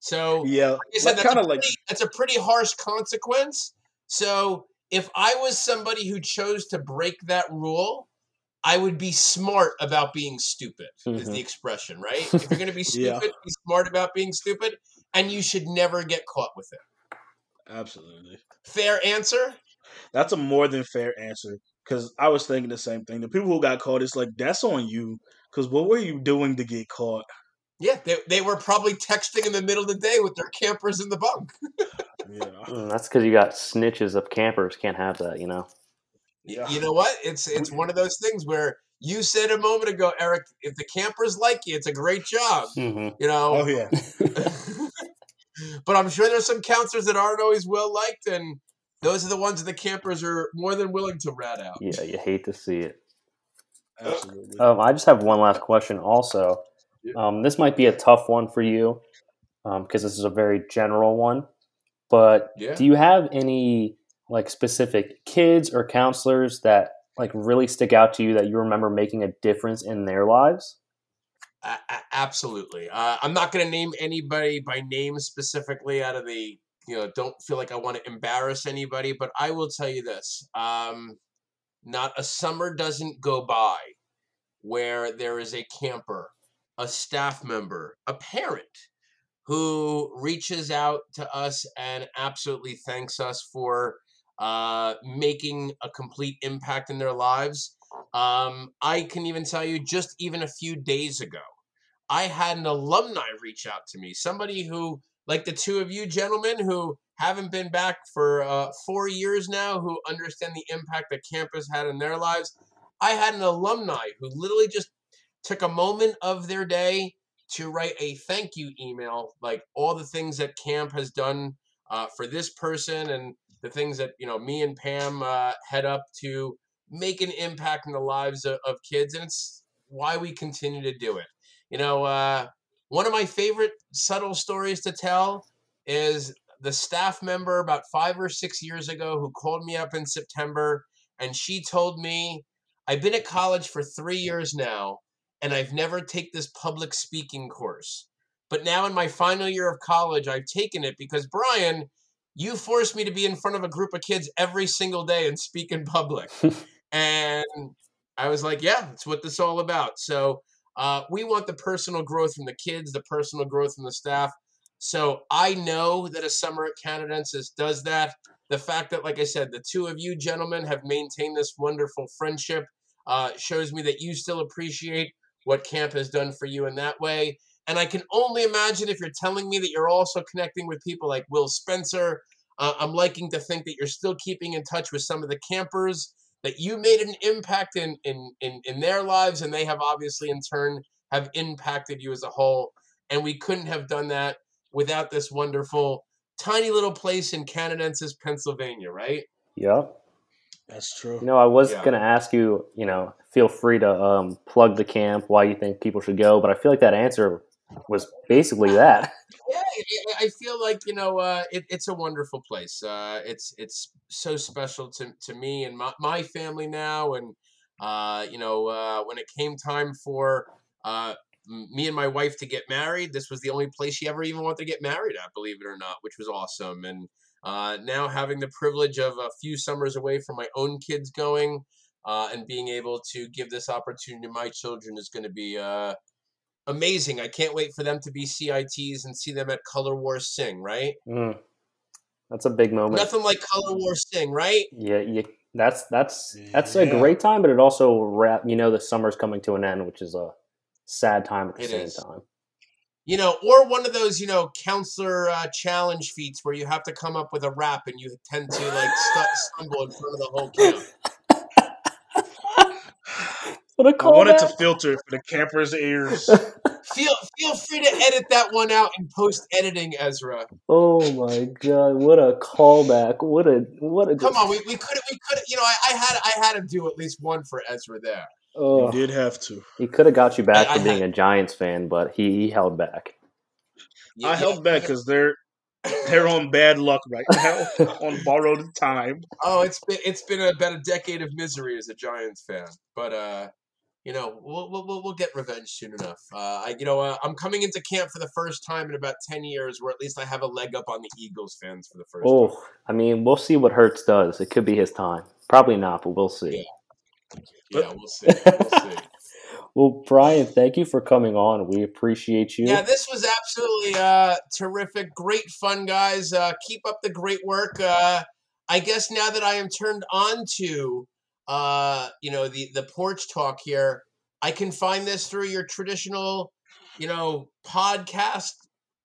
So yeah. like I said, that's, kind a of like that's a pretty harsh consequence. So if I was somebody who chose to break that rule, I would be smart about being stupid. Is Mhm. the expression right? if you're going to be Yeah. stupid, be smart about being stupid, and you should never get caught with it. absolutely. Fair answer. That's a more than fair answer. Because I was thinking the same thing. The people who got caught, it's like that's on you. Because what were you doing to get caught? Yeah, they, they were probably texting in the middle of the day with their campers in the bunk. Yeah, Mm, That's because you got snitches of campers. Can't have that, you know. Y- Yeah. You know what? It's it's one of those things where you said a moment ago, Eric, if the campers like you, it's a great job. Mm-hmm. You know. Oh yeah. but I'm sure there's some counselors that aren't always well liked, and those are the ones that the campers are more than willing to rat out. Yeah, you hate to see it. Absolutely. Um, I just have one last question. Also, um, this might be a tough one for you because this is a very general one. But Yeah. do you have any like specific kids or counselors that like really stick out to you that you remember making a difference in their lives? A- absolutely. Uh, I'm not going to name anybody by name specifically out of the, you know, don't feel like I want to embarrass anybody, but I will tell you this. Um, not a summer doesn't go by where there is a camper, a staff member, a parent who reaches out to us and absolutely thanks us for uh, making a complete impact in their lives. Um, I can even tell you, just even a few days ago, I had an alumni reach out to me. Somebody who, like the two of you gentlemen, who haven't been back for uh, four years now, who understand the impact that campus had in their lives. I had an alumni who literally just took a moment of their day to write a thank you email, like all the things that camp has done uh, for this person and the things that you know me and Pam uh, head up to make an impact in the lives of, of kids, and it's why we continue to do it. You know, uh, one of my favorite subtle stories to tell is the staff member about five or six years ago who called me up in September, and she told me, "I've been at college for three years now, and I've never take this public speaking course." But now in my final year of college, I've taken it because Brian, you forced me to be in front of a group of kids every single day and speak in public. and I was like, yeah, that's what this is all about. So uh, we want the personal growth from the kids, the personal growth from the staff. So I know that a summer at Canadensis does that. The fact that, like I said, the two of you gentlemen have maintained this wonderful friendship uh, shows me that you still appreciate what camp has done for you in that way. And I can only imagine if you're telling me that you're also connecting with people like Will Spencer. Uh, I'm liking to think that you're still keeping in touch with some of the campers that you made an impact in in in, in their lives, and they have obviously in turn have impacted you as a whole. And we couldn't have done that without this wonderful tiny little place in Canadensis, Pennsylvania, right? Yep. That's true. You know, I was Yeah. going to ask you, you know, feel free to um, plug the camp, why you think people should go, but I feel like that answer was basically that. Yeah, I- feel like you know uh, it, it's a wonderful place. Uh, it's it's so special to, to me and my, my family now. And uh, you know uh, when it came time for uh, me and my wife to get married, this was the only place she ever even wanted to get married at, believe it or not, which was awesome. And uh, now having the privilege of a few summers away from my own kids going and being able to give this opportunity to my children is going to be amazing. I can't wait for them to be CITs and see them at Color War Sing, right? Mm. That's a big moment. Nothing like Color War Sing, right? Yeah, you, that's that's that's a great time, but it also wrap. You know, the summer's coming to an end, which is a sad time at the It same is. time. You know, or one of those, you know, counselor uh, challenge feats where you have to come up with a rap and you tend to like stu- stumble in front of the whole camp. What a I wanted to callback. filter for the campers' ears. Feel feel free to edit that one out in post editing, Ezra. Oh my god! What a callback! What a what a. Come on, we, we could we could you know I, I had I had to do at least one for Ezra there. Oh, You did have to. he could have got you back I- for I being a Giants fan, but he, he held back. Yeah, I yeah. held back because they're they're on bad luck right now, on borrowed time. Oh, it's been it's been about a decade of misery as a Giants fan, but uh, you know we'll we'll, we'll- we'll get revenge soon enough. Uh, I you know uh, I'm coming into camp for the first time in about ten years, where at least I have a leg up on the Eagles fans for the first time. Oh, I mean, we'll see what Hurts does. It could be his time. Probably not, but we'll see. Yeah, we'll see. We'll see. Well, Brian, thank you for coming on. We appreciate you. Yeah, this was absolutely uh, terrific. Great fun, guys. Uh, keep up the great work. Uh, I guess now that I am turned on to, uh, you know, the the porch talk here, I can find this through your traditional, you know, podcast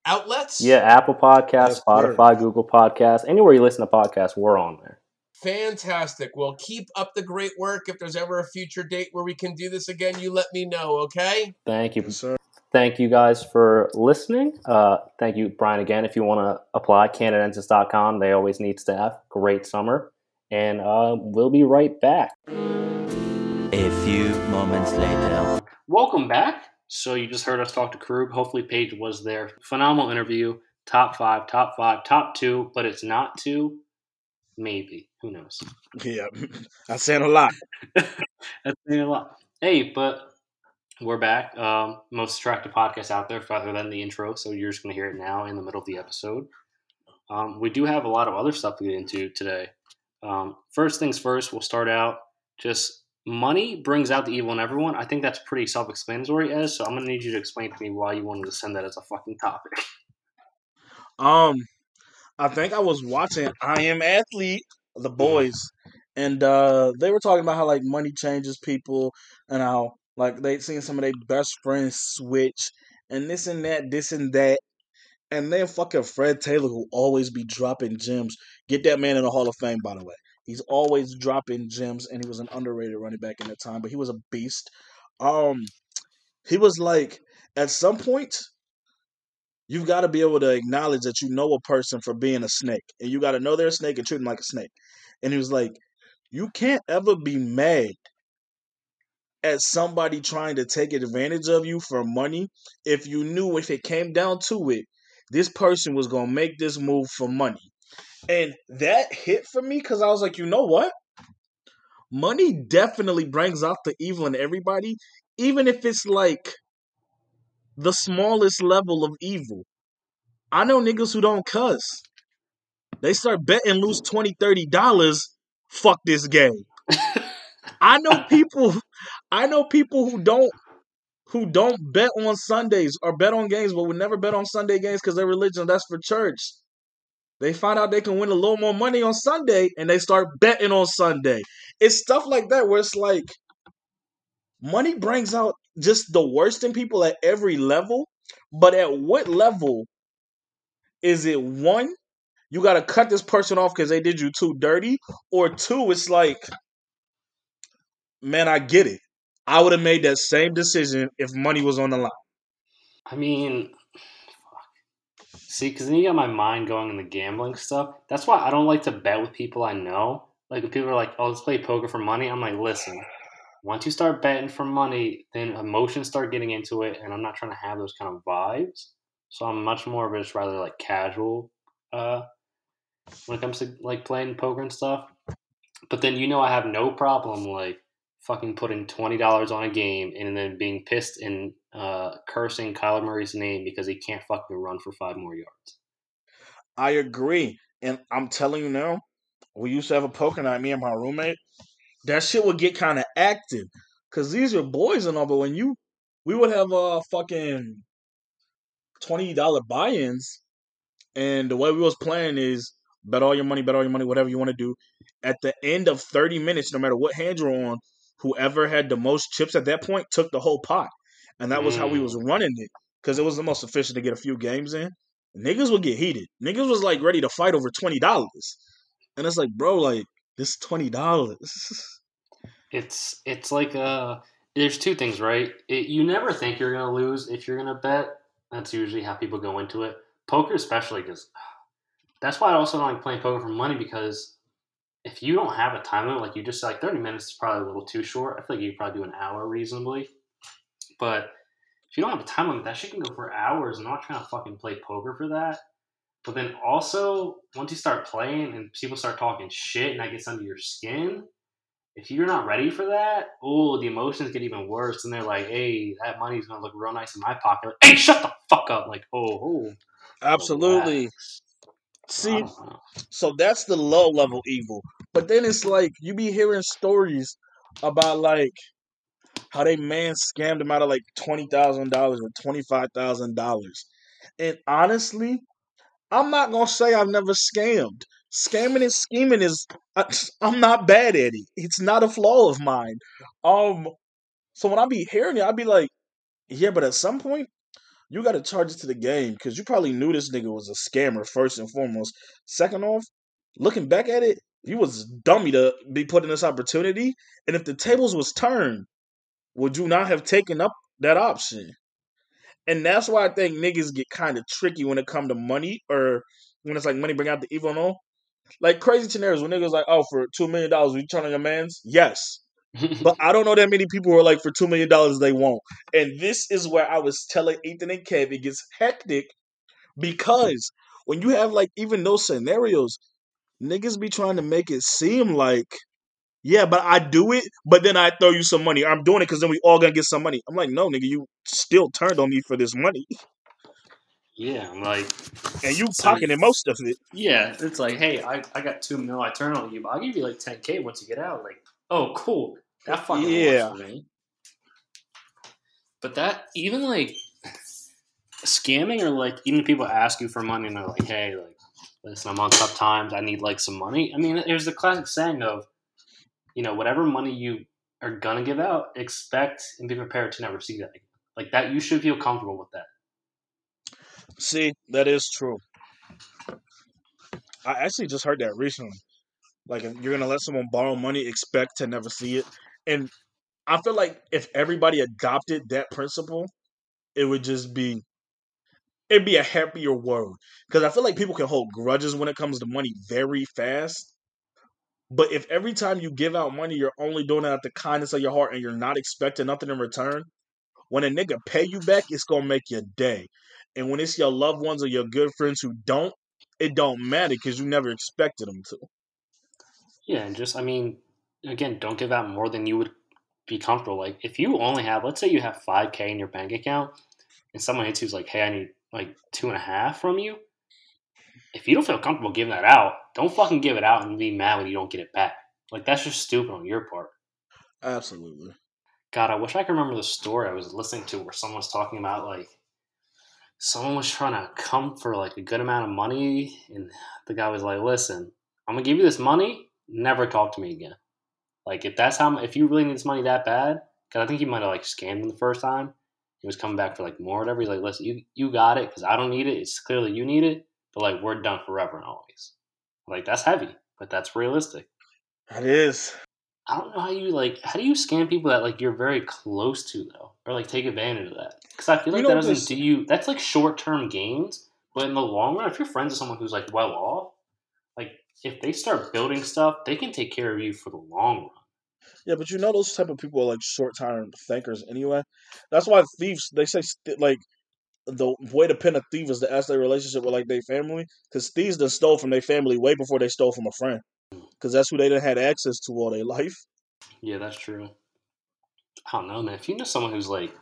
outlets. Yeah, Apple Podcasts, Yes, sir. Spotify, Google Podcasts, anywhere you listen to podcasts, we're on there. Fantastic. Well, keep up the great work. If there's ever a future date where we can do this again, you let me know, okay? Thank you. Yes, sir. thank you guys for listening. Uh, thank you, Brian, again. If you want to apply, Canadensis.com. They always need staff. Great summer. And uh, we'll be right back. A few moments later. Welcome back. So you just heard us talk to Krug. Hopefully Paige was there. Phenomenal interview. Top five, top five, top two, but it's not two. Maybe. Who knows? Yeah, I'm saying a lot. That's saying a lot. Hey, but we're back. Um, most attractive podcast out there, other than the intro. So you're just going to hear it now in the middle of the episode. Um, we do have a lot of other stuff to get into today. Um, first things first, we'll start out just money brings out the evil in everyone. I think that's pretty self explanatory, as so I'm going to need you to explain to me why you wanted to send that as a fucking topic. Um, I think I was watching I Am Athlete, the boys, and uh, they were talking about how like money changes people and how like they'd seen some of their best friends switch and this and that, this and that. And then fucking Fred Taylor, who always be dropping gems. Get that man in the Hall of Fame, by the way. He's always dropping gems, and he was an underrated running back in that time, but he was a beast. Um, he was like, at some point, you've got to be able to acknowledge that you know a person for being a snake, and you got to know they're a snake and treat them like a snake. And he was like, you can't ever be mad at somebody trying to take advantage of you for money if you knew if it came down to it, this person was gonna make this move for money. And that hit for me because I was like, you know what? Money definitely brings out the evil in everybody, even if it's like the smallest level of evil. I know niggas who don't cuss. They start betting lose 20 $30. Fuck this game. I know people I know people who don't who don't bet on Sundays or bet on games, but would never bet on Sunday games because their religion that's for church. They find out they can win a little more money on Sunday and they start betting on Sunday. It's stuff like that where it's like money brings out just the worst in people at every level. But at what level is it one, you got to cut this person off because they did you too dirty, or two, it's like, man, I get it. I would have made that same decision if money was on the line. I mean, fuck. see, because then you got my mind going in the gambling stuff. That's why I don't like to bet with people I know. Like, when people are like, oh, let's play poker for money, I'm like, listen, once you start betting for money, then emotions start getting into it, and I'm not trying to have those kind of vibes. So I'm much more of a just rather like casual uh, when it comes to like playing poker and stuff. But then you know I have no problem like fucking putting twenty dollars on a game and then being pissed and uh, cursing Kyler Murray's name because he can't fucking run for five more yards. I agree. And I'm telling you now, we used to have a poker night, me and my roommate. That shit would get kind of active. Cause these are boys and all, but when you we would have uh fucking twenty dollar buy-ins, and the way we was playing is bet all your money, bet all your money, whatever you want to do. At the end of thirty minutes, no matter what hand you're on, whoever had the most chips at that point took the whole pot, and that was how we was running it because it was the most efficient to get a few games in. Niggas would get heated. Niggas was like ready to fight over twenty dollars, and it's like, bro, like this twenty dollars. It's it's like uh there's two things, right? It, you never think you're gonna lose if you're gonna bet. That's usually how people go into it. Poker, especially, because that's why I also don't like playing poker for money because if you don't have a time limit, like you just said, like 30 minutes is probably a little too short. I feel like you could probably do an hour reasonably. But if you don't have a time limit, that shit can go for hours. I'm not trying to fucking play poker for that. But then also, once you start playing and people start talking shit and that gets under your skin, if you're not ready for that, oh, the emotions get even worse. And they're like, hey, that money's gonna look real nice in my pocket. Like, hey, shut the fuck up. Like, oh, oh. Absolutely. See, so that's the low level evil. But then it's like you be hearing stories about like how they man scammed them out of like twenty thousand dollars or twenty five thousand dollars. And honestly, I'm not gonna say I've never scammed. Scamming and scheming is I, I'm not bad at it. It's not a flaw of mine. Um, so when I be hearing it, I'd be like, yeah, but at some point you got to charge it to the game because you probably knew this nigga was a scammer first and foremost. Second off, looking back at it, you was dummy to be put in this opportunity. And if the tables was turned, would you not have taken up that option? And that's why I think niggas get kind of tricky when it come to money or when it's like money bring out the evil and all. Like crazy scenarios when niggas like, oh, for two million dollars, we turn on your man's? Yes. But I don't know that many people who are like, for two million dollars, they won't. And this is where I was telling Ethan and Kev, it gets hectic because when you have like even those scenarios, niggas be trying to make it seem like, yeah, but I do it, but then I throw you some money. I'm doing it because then we all gonna get some money. I'm like, no, nigga, you still turned on me for this money, yeah, I'm like, and you So- pocketed most of it. yeah, it's like, hey, I, I got two mil, I turn on you, but I'll give you like 10k once you get out. Like, oh, cool, that fucking Yeah. works for me. But that even like scamming or like even people ask you for money and they're like, hey, like, listen, I'm on tough times, I need like some money. I mean, there's the classic saying of, you know, whatever money you are gonna give out, expect and be prepared to never see that. again. Like that, you should feel comfortable with that. See, that is true. I actually just heard that recently. Like, you're gonna let someone borrow money, expect to never see it. And I feel like if everybody adopted that principle, it would just be it'd be a happier world. Because I feel like people can hold grudges when it comes to money very fast. But if every time you give out money, you're only doing it out the kindness of your heart and you're not expecting nothing in return, when a nigga pay you back, it's gonna make your day. And when it's your loved ones or your good friends who don't, it don't matter because you never expected them to. Yeah, and just I mean, again, don't give out more than you would be comfortable. Like if you only have, let's say you have five k in your bank account, and someone hits you's like, "Hey, I need like two and a half from you." If you don't feel comfortable giving that out, don't fucking give it out and be mad when you don't get it back. Like that's just stupid on your part. Absolutely. God, I wish I could remember the story I was listening to where someone was talking about like someone was trying to come for like a good amount of money, and the guy was like, "Listen, I'm gonna give you this money. Never talk to me again. Like if that's how if you really need this money that bad, because I think he might have like scammed him the first time. He was coming back for like more or whatever. He's like, "Listen, you you got it because I don't need it. It's clearly you need it, but like we're done forever and always. Like that's heavy, but that's realistic." That is. I don't know how you like. How do you scam people that like you're very close to though, or like take advantage of that? Because I feel like know, that doesn't this- do you. That's like short term gains, but in the long run, if you're friends with someone who's like well off, like if they start building stuff, they can take care of you for the long run. Yeah, but you know those type of people are like short term thinkers anyway. That's why thieves they say st- like the way to pin a thief is to ask their relationship with like their family because thieves done stole from their family way before they stole from a friend because that's who they done had access to all their life. Yeah, that's true. I don't know, man. If you know someone who's like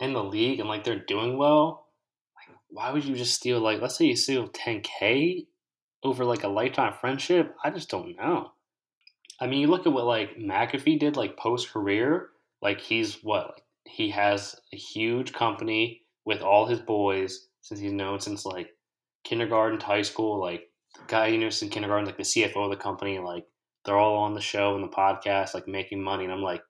in the league and like they're doing well, like why would you just steal like let's say you steal 10k over like a lifetime friendship? I just don't know. I mean, you look at what like McAfee did like post career, like he's what he has a huge company with all his boys since he's known since like kindergarten to high school, like the guy he knew since kindergarten, like the CFO of the company, like they're all on the show and the podcast, like making money. And I'm like,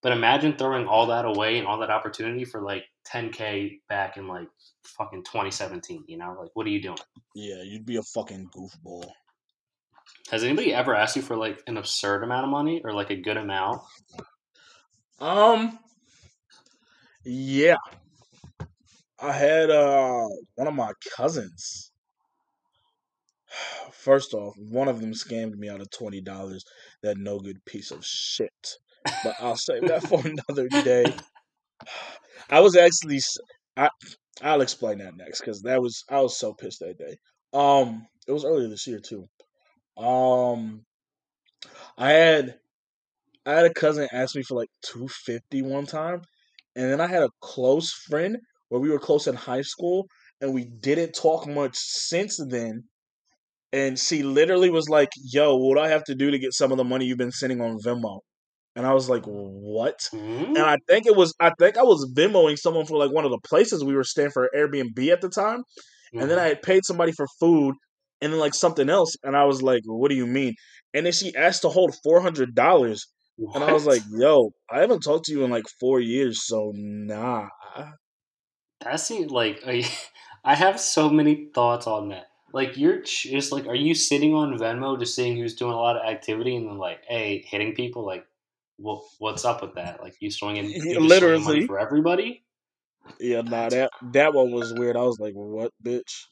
but imagine throwing all that away and all that opportunity for like 10K back in like fucking 2017, you know? Like, what are you doing? Yeah, you'd be a fucking goofball. Has anybody ever asked you for like an absurd amount of money or like a good amount? Um, yeah, I had uh one of my cousins. First off, one of them scammed me out of twenty dollars. That no good piece of shit. But I'll save that for another day. I was actually, I I'll explain that next because that was I was so pissed that day. Um, it was earlier this year too. Um, I had I had a cousin ask me for like two fifty one time, and then I had a close friend where we were close in high school, and we didn't talk much since then. And she literally was like, "Yo, what do I have to do to get some of the money you've been sending on Venmo?" And I was like, "What?" Hmm? And I think it was I think I was Venmoing someone for like one of the places we were staying for Airbnb at the time, and then I had paid somebody for food and then like something else, and I was like, "What do you mean?" And then she asked to hold four hundred dollars. And I was like, yo, I haven't talked to you in like four years, so nah. That seems like I, I have so many thoughts on that. Like you're just like, are you sitting on Venmo just seeing who's doing a lot of activity and then like, hey, hitting people? Like, what what's up with that? Like you swinging, Yeah, you just swinging money literally. for everybody? Yeah, nah, that that one was weird. I was like, what, bitch?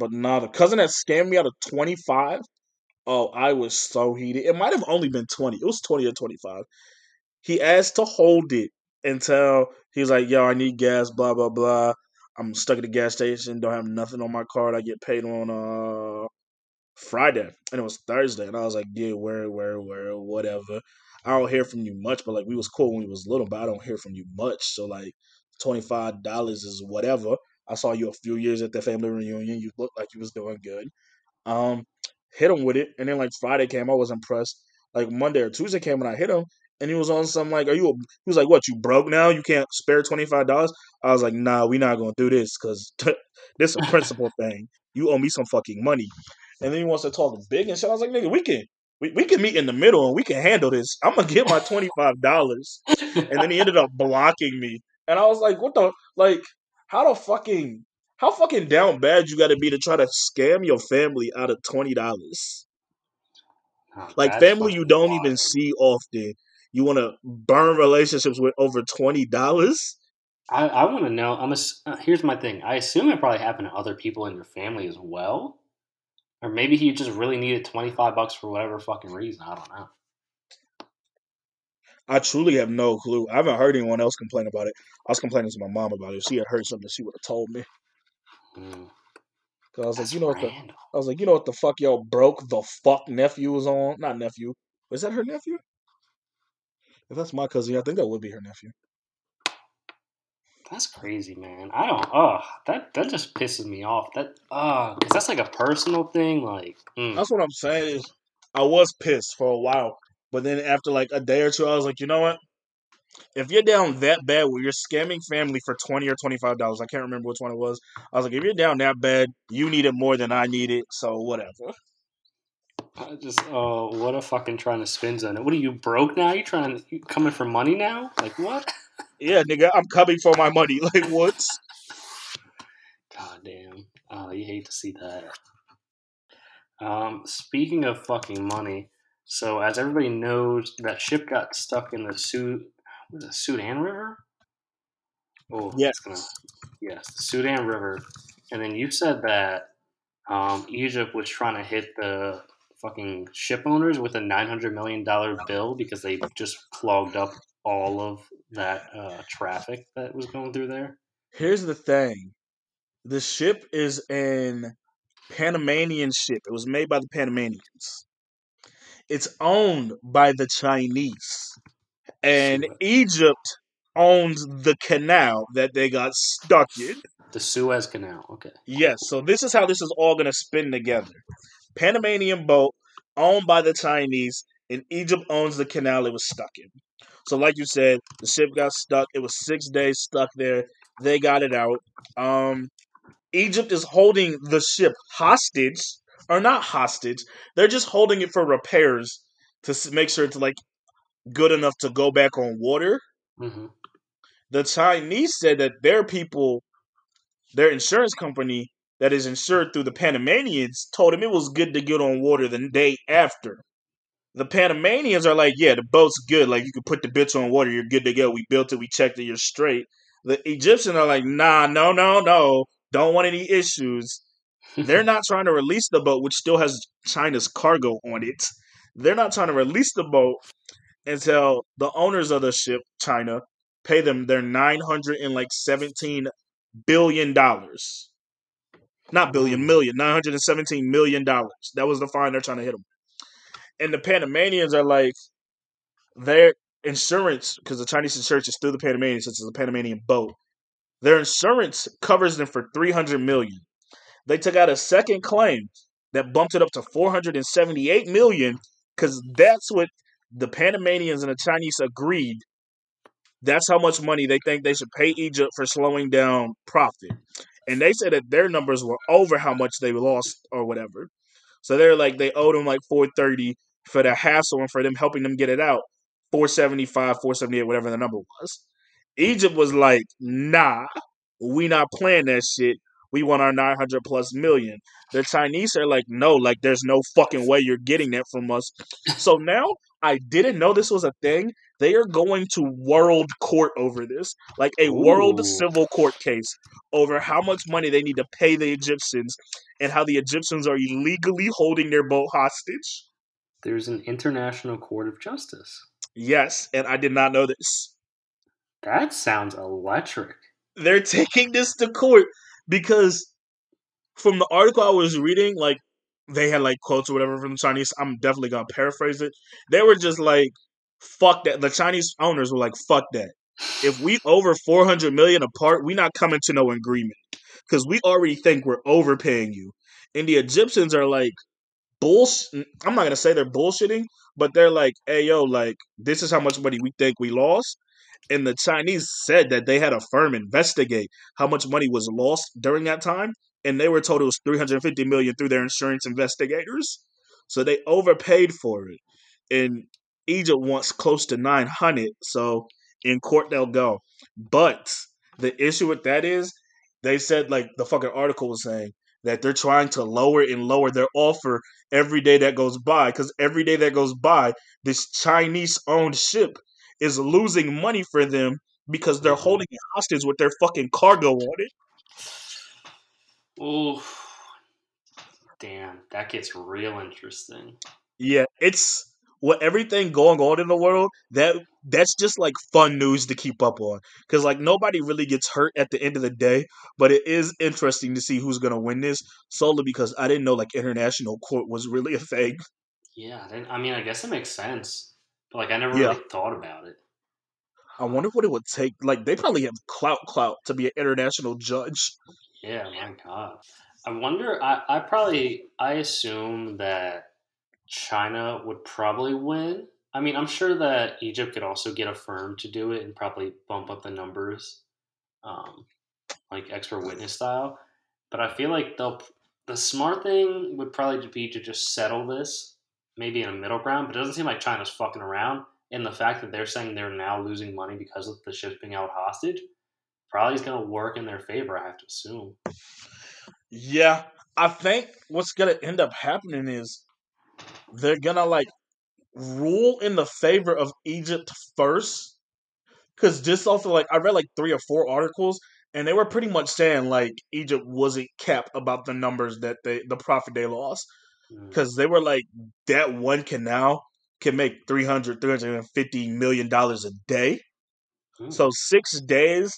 But nah, the cousin that scammed me out of twenty five. Oh, I was so heated. It might have only been twenty. It was twenty or twenty five. He asked to hold it until he's like, "Yo, I need gas." Blah blah blah. I'm stuck at the gas station. Don't have nothing on my card. I get paid on uh Friday, and it was Thursday, and I was like, "Yeah, where, where, where, whatever." I don't hear from you much, but like we was cool when we was little, but I don't hear from you much. So like twenty five dollars is whatever. I saw you a few years at the family reunion. You looked like you was doing good. Um, hit him with it, and then like Friday came, I was impressed. Like Monday or Tuesday came, and I hit him, and he was on some like, "Are you?" A, he was like, "What? You broke now? You can't spare twenty five dollars?" I was like, "Nah, we not gonna do this because this is a principle thing. You owe me some fucking money." And then he wants to talk big and shit. I was like, "Nigga, we can." We, we can meet in the middle and we can handle this. I'm gonna get my twenty five dollars, and then he ended up blocking me, and I was like, "What the like? How the fucking how fucking down bad you got to be to try to scam your family out of twenty dollars? Oh, Like family you don't even see often. You want to burn relationships with over twenty dollars? I, I want to know. I'm. ass- Uh, here's my thing. I assume it probably happened to other people in your family as well, or maybe he just really needed twenty five bucks for whatever fucking reason. I don't know. I truly have no clue. I haven't heard anyone else complain about it. I was complaining to my mom about it. If she had heard something, she would have told me. Mm, Cause I was that's like, you know what the random. I was like, you know what the fuck yo broke the fuck nephew was on? Not nephew. Was that her nephew? If that's my cousin, I think that would be her nephew. That's crazy, man. I don't. Oh, that that just pisses me off. That uh, cause that's like a personal thing. Like, mm, That's what I'm saying. I was pissed for a while, but then after like a day or two, I was like, you know what? If you're down that bad where you're scamming family for twenty or twenty five dollars, I can't remember which one it was. I was like, if you're down that bad, you need it more than I need it, so whatever. I just oh, what a fucking trying to spin zone it. What are you broke now? You trying to you coming for money now? Like what? Yeah, nigga, I'm coming for my money. Like what? God damn. Oh, you hate to see that. Um, speaking of fucking money, so as everybody knows, that ship got stuck in the Su was it Sudan River? Oh, Yes. gonna yes, the Sudan River. And then you said that um, Egypt was trying to hit the fucking ship owners with a nine hundred million dollar bill because they just clogged up all of that uh, traffic that was going through there. Here's the thing. The ship is an Panamanian ship. It was made by the Panamanians. It's owned by the Chinese. And Suez. Egypt owns the canal that they got stuck in. The Suez Canal. Okay. Yes, so this is how this is all going to spin together. Panamanian boat owned by the Chinese, and Egypt owns the canal it was stuck in. So, like you said, the ship got stuck. It was six days stuck there. They got it out. Um, Egypt is holding the ship hostage, or not hostage. They're just holding it for repairs to make sure it's like good enough to go back on water. hmm The Chinese said that their people, their insurance company that is insured through the Panamanians, told them it was good to get on water the day after. The Panamanians are like, yeah, the boat's good. Like you can put the bitch on water, you're good to go. We built it, we checked it, you're straight. The Egyptians are like, nah, no, no, no. Don't want any issues. They're not trying to release the boat, which still has China's cargo on it. They're not trying to release the boat until the owners of the ship, China, pay them their nine hundred and like seventeen billion dollars. Not billion, Mm. million, nine hundred and seventeen million dollars. That was the fine they're trying to hit them. And the Panamanians are like, their insurance, because the Chinese insurance is through the Panamanians, since it's a Panamanian boat. Their insurance covers them for three hundred million. They took out a second claim that bumped it up to four hundred and seventy-eight million, because that's what the Panamanians and the Chinese agreed. That's how much money they think they should pay Egypt for slowing down profit. And they said that their numbers were over how much they lost or whatever. So they're like they owed them like 430 for the hassle and for them helping them get it out. 475, 478, whatever the number was. Egypt was like, nah, we not playing that shit. We want our 900 plus million. The Chinese are like, no, like there's no fucking way you're getting that from us. So now I didn't know this was a thing They are going to world court over this, like a world civil court case over how much money they need to pay the Egyptians and how the Egyptians are illegally holding their boat hostage. There's an international court of justice. Yes, and I did not know this. That sounds electric. They're taking this to court because from the article I was reading, like they had like quotes or whatever from the Chinese. I'm definitely gonna paraphrase it. They were just like, "Fuck that." The Chinese owners were like, "Fuck that." If we over 400 million apart, we not coming to no agreement because we already think we're overpaying you. And the Egyptians are like, bulls. I'm not gonna say they're bullshitting, but they're like, "Hey, yo, like this is how much money we think we lost." And the Chinese said that they had a firm investigate how much money was lost during that time, and they were told it was 350 million through their insurance investigators. So they overpaid for it. And Egypt wants close to 900, so in court they'll go. But the issue with that is they said like the fucking article was saying that they're trying to lower and lower their offer every day that goes by because every day that goes by this chinese owned ship is losing money for them because they're mm-hmm. holding it hostage with their fucking cargo on it. Ooh. Damn, that gets real interesting. yeah it's what everything going on in the world that that's just like fun news to keep up on. Because like nobody really gets hurt at the end of the day but it is interesting to see who's gonna win this solely because i didn't know like international court was really a thing. Yeah, I, didn't, I mean, I guess it makes sense, but like I never Yeah. really thought about it. I wonder what it would take. Like they probably have clout clout to be an international judge. Yeah, my God. I wonder. I, I probably I assume that China would probably win. I mean, I'm sure that Egypt could also get a firm to do it and probably bump up the numbers, um, like expert witness style. But I feel like they'll. The smart thing would probably be to just settle this, maybe in a middle ground. But it doesn't seem like China's fucking around. And the fact that they're saying they're now losing money because of the ships being held hostage probably is going to work in their favor. I have to assume. Yeah, I think what's gonna end up happening is they're gonna like rule in the favor of Egypt first. Cause just of like I read like three or four articles and they were pretty much saying like Egypt wasn't kept about the numbers that they the profit they lost. Mm. Because they were like that one canal can make 300 350 million dollars a day. Mm. So six days,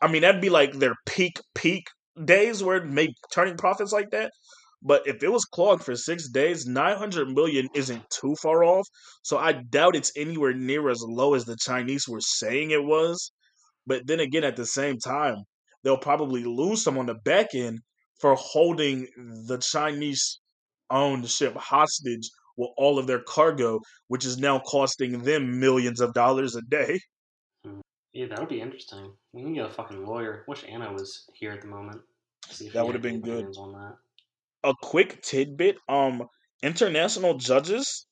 I mean, that'd be like their peak peak days where it made turning profits like that. But if it was clogged for six days, nine hundred million isn't too far off. So I doubt it's anywhere near as low as the Chinese were saying it was. But then again, at the same time, they'll probably lose some on the back end for holding the Chinese owned ship hostage with all of their cargo, which is now costing them millions of dollars a day. Yeah, that would be interesting. We can get a fucking lawyer. Wish Anna was here at the moment. See if That would've been good. A quick tidbit um international judges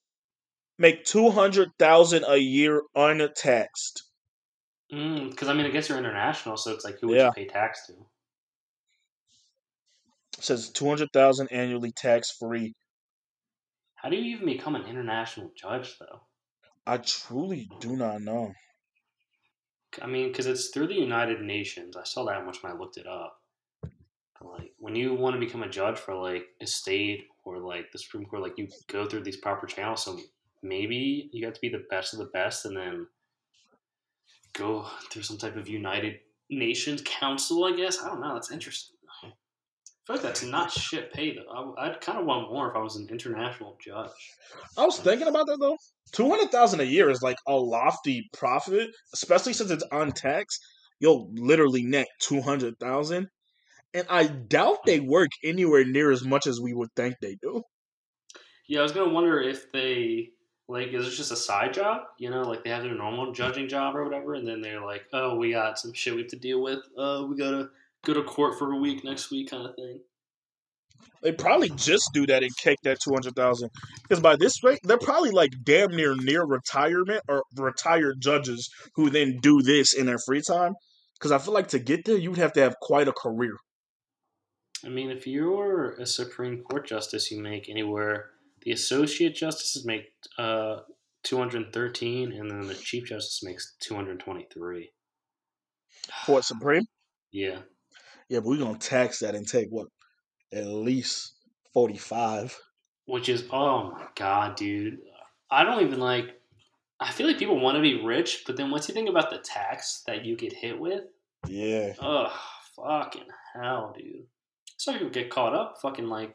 make 200,000 a year untaxed Because I mean, I guess you're international, so it's like who would Yeah. you pay tax to? Says 200,000 annually tax free How do you even become an international judge, though? i truly do not know I mean, because it's through the United Nations. I saw that much when I looked it up. Like, when you want to become a judge for like a state or like the Supreme Court, like you go through these proper channels. So maybe you have to be the best of the best, and then go through some type of United Nations Council. I guess I don't know. That's interesting. I feel like that's not shit pay though. I, I'd kind of want more if I was an international judge. i was thinking about that though 200,000 a year is like a lofty profit especially since it's untaxed you'll literally net 200,000 and i doubt they work anywhere near as much as we would think they do Yeah, I was gonna wonder if they like is it just a side job? You know, like they have their normal judging job or whatever, and then they're like, "Oh, we got some shit we have to deal with. Uh, we gotta go to court for a week next week," kind of thing. They probably just do that and cake that two hundred thousand. Because by this rate, they're probably like damn near near retirement or retired judges who then do this in their free time. Because I feel like to get there, you would have to have quite a career. I mean, if you're a Supreme Court justice, you make anywhere. The associate justices make uh, two hundred thirteen, and then the Chief Justice makes two hundred twenty three. Court Supreme. Yeah, Yeah, but we're gonna tax that and take what at least forty five. which is oh my god, dude. I don't even like. I feel like people want to be rich, but then once you think about the tax that you get hit with, Yeah. Oh, fucking hell, dude. Some people get caught up fucking like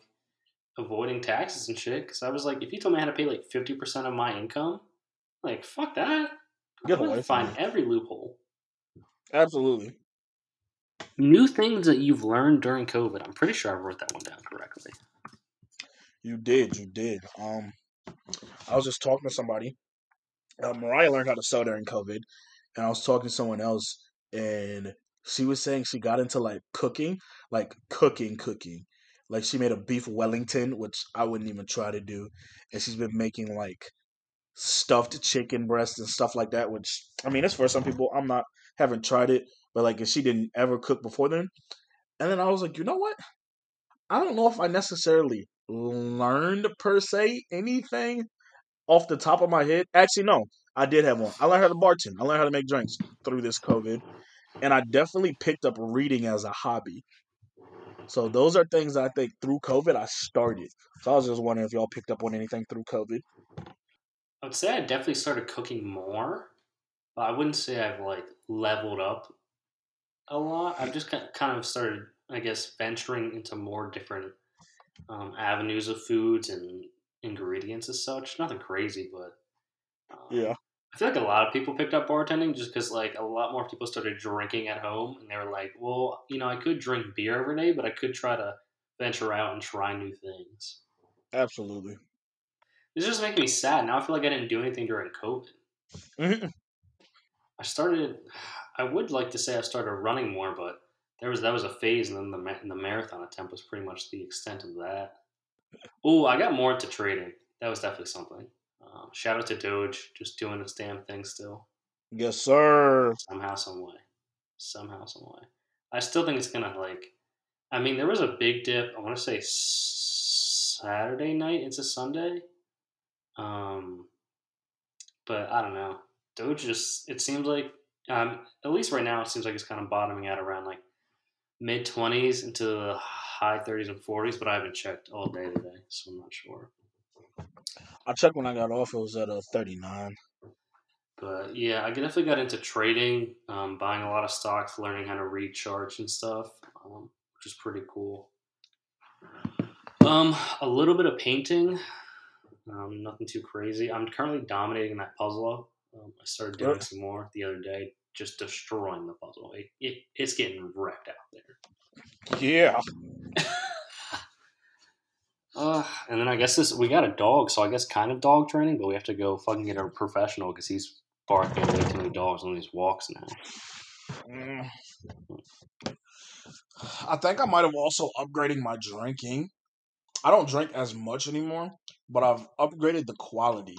avoiding taxes and shit. Because I was like, if you told me I had to pay like fifty percent of my income, like fuck that. Get I'm gonna find every loophole. Absolutely. New things that you've learned during COVID. I'm pretty sure I wrote that one down correctly. You did, you did. Um, I was just talking to somebody. Uh, Mariah learned how to sew during COVID, and I was talking to someone else, and she was saying she got into like cooking, like cooking, cooking. Like she made a beef Wellington, which I wouldn't even try to do, and she's been making like stuffed chicken breasts and stuff like that. Which I mean, it's for some people. I'm not haven't tried it, but like if she didn't ever cook before then, and then I was like, you know what? I don't know if I necessarily learned per se anything off the top of my head. Actually, no, I did have one. I learned how to bartend. I learned how to make drinks through this COVID, and I definitely picked up reading as a hobby. So those are things I think through COVID I started. So I was just wondering if y'all picked up on anything through COVID. I would say I definitely started cooking more, but I wouldn't say I've like leveled up a lot. I've just ki- kind of started, I guess, venturing into more different um, avenues of foods and ingredients as such. Nothing crazy, but um, Yeah. I feel like a lot of people picked up bartending just because like a lot more people started drinking at home, and they were like, "Well, you know, I could drink beer every day, but I could try to venture out and try new things." Absolutely. This just making me sad. Now I feel like I didn't do anything during COVID. Mhm. I started. I would like to say I started running more, but there was that was a phase, and then the ma- the marathon attempt was pretty much the extent of that. Oh, I got more into trading. That was definitely something. Um, shout out to Doge, just doing its damn thing still, Yes, sir. somehow, some way, somehow, some way. I still think it's gonna like. I mean, there was a big dip. I want to say Saturday night into Sunday. Um, but I don't know. Doge just it seems like um at least right now it seems like it's kind of bottoming out around like mid twenties into the high thirties and forties, but I haven't checked all day today, so I'm not sure. I checked when I got off. It was at a 39. But yeah, I definitely got into trading, um, buying a lot of stocks, learning how to read charts and stuff, um, which is pretty cool. Um, a little bit of painting, um, nothing too crazy. I'm currently dominating that puzzle. Um, I started doing some more the other day, just destroying the puzzle. It, it, it's getting wrecked out there. Yeah. Uh, and then I guess this we got a dog, so I guess kind of dog training, but we have to go fucking get a professional because he's barking way too many dogs on these walks now. Mm. I think I might have also upgrading my drinking. I don't drink as much anymore, but I've upgraded the quality.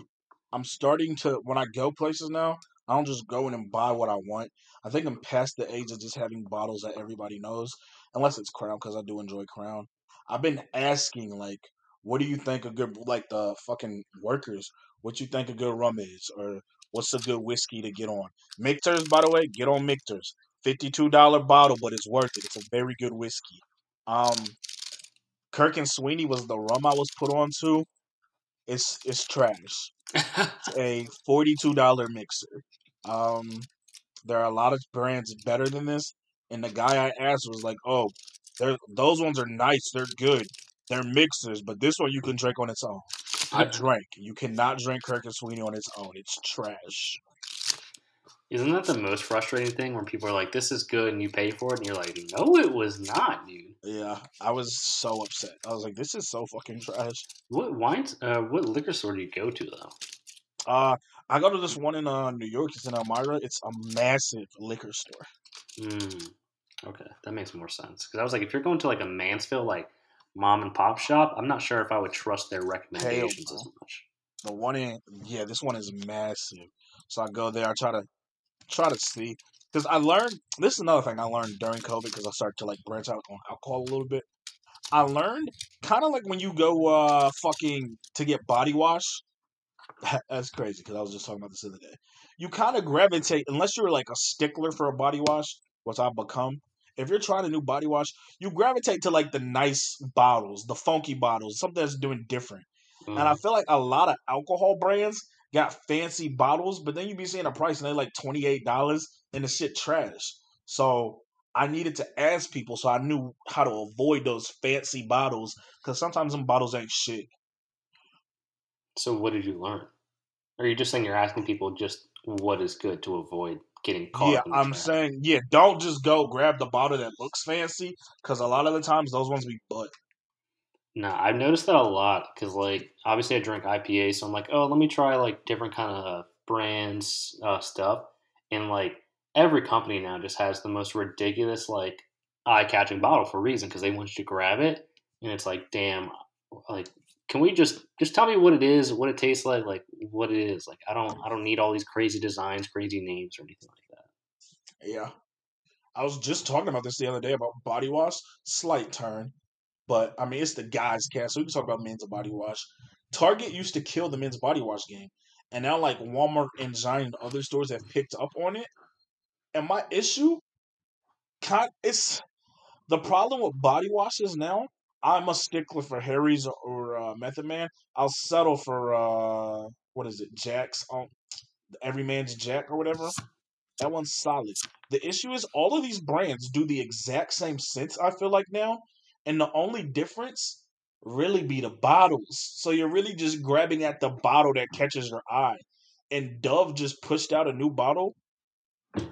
I'm starting to when I go places now, I don't just go in and buy what I want. I think I'm past the age of just having bottles that everybody knows, unless it's Crown because I do enjoy Crown. I've been asking like, what do you think a good like the fucking workers? What you think a good rum is, or what's a good whiskey to get on? Michter's, by the way, get on Michter's. Fifty-two dollar bottle, but it's worth it. It's a very good whiskey. Um, Kirk and Sweeney was the rum I was put on to. It's it's trash. It's a forty-two dollar mixer. Um, there are a lot of brands better than this, and the guy I asked was like, "Oh, they're, those ones are nice. They're good. They're mixers, but this one you can drink on its own." I drank. You cannot drink Kirk and Sweeney on its own. It's trash. Isn't that the most frustrating thing when people are like, "This is good," and you pay for it, and you're like, "No, it was not, dude." Yeah, I was so upset. I was like, "This is so fucking trash." What wine? Uh, what liquor store do you go to though? Uh, I go to this one in uh, New York. It's in Elmira. It's a massive liquor store. Mm, okay, that makes more sense. Because I was like, if you're going to like a Mansfield like mom and pop shop, I'm not sure if I would trust their recommendations no. as much. The one in yeah, this one is massive. So I go there. I try to try to see because I learned. This is another thing I learned during COVID because I started to like branch out on alcohol a little bit. I learned kind of like when you go uh fucking to get body wash. That's crazy because I was just talking about this the other day. You kind of gravitate unless you're like a stickler for a body wash, which I've become. If you're trying a new body wash, you gravitate to like the nice bottles, the funky bottles, something that's doing different. And I Mm. feel like a lot of alcohol brands got fancy bottles, but then you be seeing a price and they're like twenty eight dollars, and the shit trash. So I needed to ask people so I knew how to avoid those fancy bottles because sometimes them bottles ain't shit. So what did you learn? Or are you just saying you're asking people just what is good to avoid getting caught Yeah, up in the I'm trap? saying, yeah, don't just go grab the bottle that looks fancy because a lot of the times those ones be butt. No, I've noticed that a lot because, like, obviously I drink IPA, so I'm like, oh, let me try like different kind of brands uh, stuff, and like every company now just has the most ridiculous like eye-catching bottle for a reason because they want you to grab it, and it's like, damn, like, can we just just tell me what it is, what it tastes like, like what it is? Like, I don't I don't need all these crazy designs, crazy names, or anything like that. Yeah. I was just talking about this the other day about body wash. Slight turn. But I mean it's the guys cast, so we can talk about men's body wash. Target used to kill the men's body wash game. And now like Walmart and Giant and other stores have picked up on it. And my issue kind it's the problem with body washes now. I'm a stickler for Harry's or uh, Method Man. I'll settle for uh what is it, Jack's um Every Man's Jack or whatever. That one's solid. The issue is all of these brands do the exact same scents, I feel like now. And the only difference really be the bottles. So you're really just grabbing at the bottle that catches your eye. And Dove just pushed out a new bottle.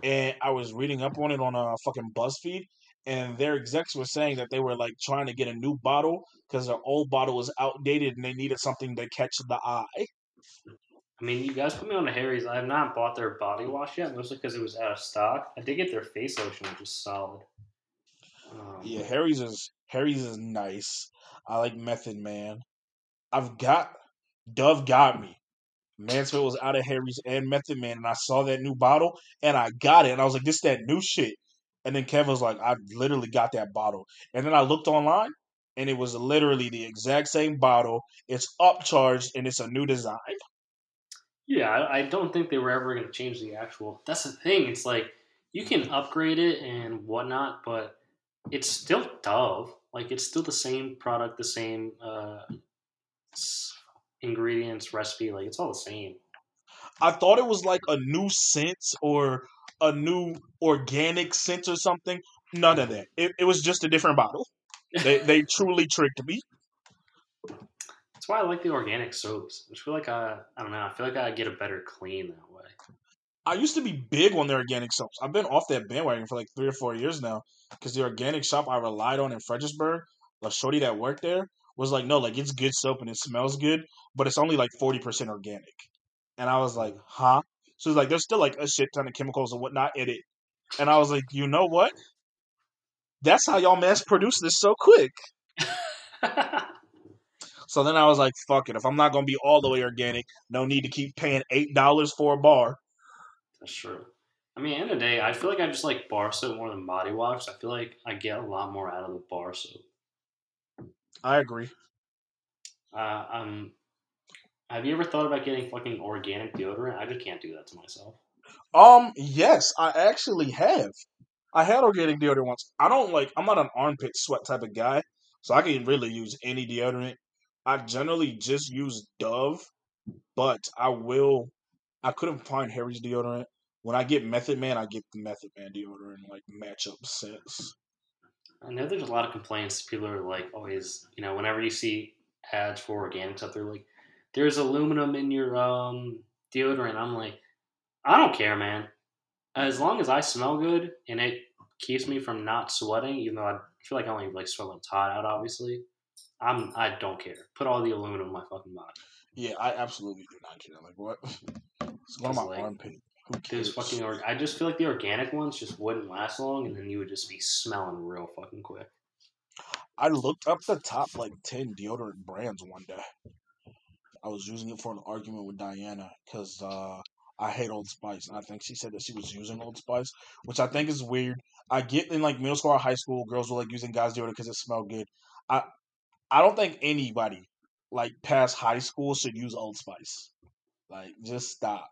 And I was reading up on it on a fucking BuzzFeed. And their execs were saying that they were like trying to get a new bottle because their old bottle was outdated and they needed something to catch the eye. I mean, you guys put me on to Harry's. I have not bought their body wash yet, mostly because it was out of stock. I did get their face lotion, which is solid. Um, Yeah, Harry's is Harry's is nice. I like Method Man. I've got Dove got me. Mansfield was out of Harry's and Method Man, and I saw that new bottle and I got it, and I was like, "This that new shit." And then Kevin was like, "I literally got that bottle," and then I looked online, and it was literally the exact same bottle. It's upcharged and it's a new design. Yeah, I, I don't think they were ever going to change the actual. That's the thing. It's like you can upgrade it and whatnot, but it's still Dove. Like it's still the same product, the same uh, ingredients, recipe. Like it's all the same. I thought it was like a new scent or a new organic scent or something. None of that. It, it was just a different bottle. They they truly tricked me. That's why I like the organic soaps. I feel like I, I don't know. I feel like I get a better clean that way. I used to be big on the organic soaps. I've been off that bandwagon for like three or four years now because the organic shop I relied on in Fredericksburg, the shorty that worked there, was like, no, like it's good soap and it smells good, but it's only like 40% organic. And I was like, huh? So it's like, there's still like a shit ton of chemicals and whatnot in it. And I was like, you know what? That's how y'all mass produce this so quick. So then I was like, fuck it. If I'm not going to be all the way organic, no need to keep paying $8 for a bar. That's true. I mean, end of the day, I feel like I just like bar soap more than body wash. I feel like I get a lot more out of the bar soap. I agree. Uh, um, have you ever thought about getting fucking organic deodorant? I just can't do that to myself. Um, yes, I actually have. I had organic deodorant once. I don't like. I'm not an armpit sweat type of guy, so I can really use any deodorant. I generally just use Dove, but I will. I couldn't find Harry's deodorant. When I get Method Man, I get the Method Man deodorant, like matchup scents. I know there's a lot of complaints. People are like always, you know, whenever you see ads for organic stuff, they're like, "There's aluminum in your um deodorant." I'm like, I don't care, man. As long as I smell good and it keeps me from not sweating, even though I feel like I only like sweat when it's hot out, obviously. I'm I don't care. Put all the aluminum in my fucking body. Yeah, I absolutely do not care. Like what? It's one of my like- armpit. Who cares? Fucking org- I just feel like the organic ones just wouldn't last long, and then you would just be smelling real fucking quick. I looked up the top like ten deodorant brands one day. I was using it for an argument with Diana because uh, I hate Old Spice, and I think she said that she was using Old Spice, which I think is weird. I get in like middle school or high school, girls were like using guys deodorant because it smelled good. I I don't think anybody like past high school should use Old Spice. Like, just stop.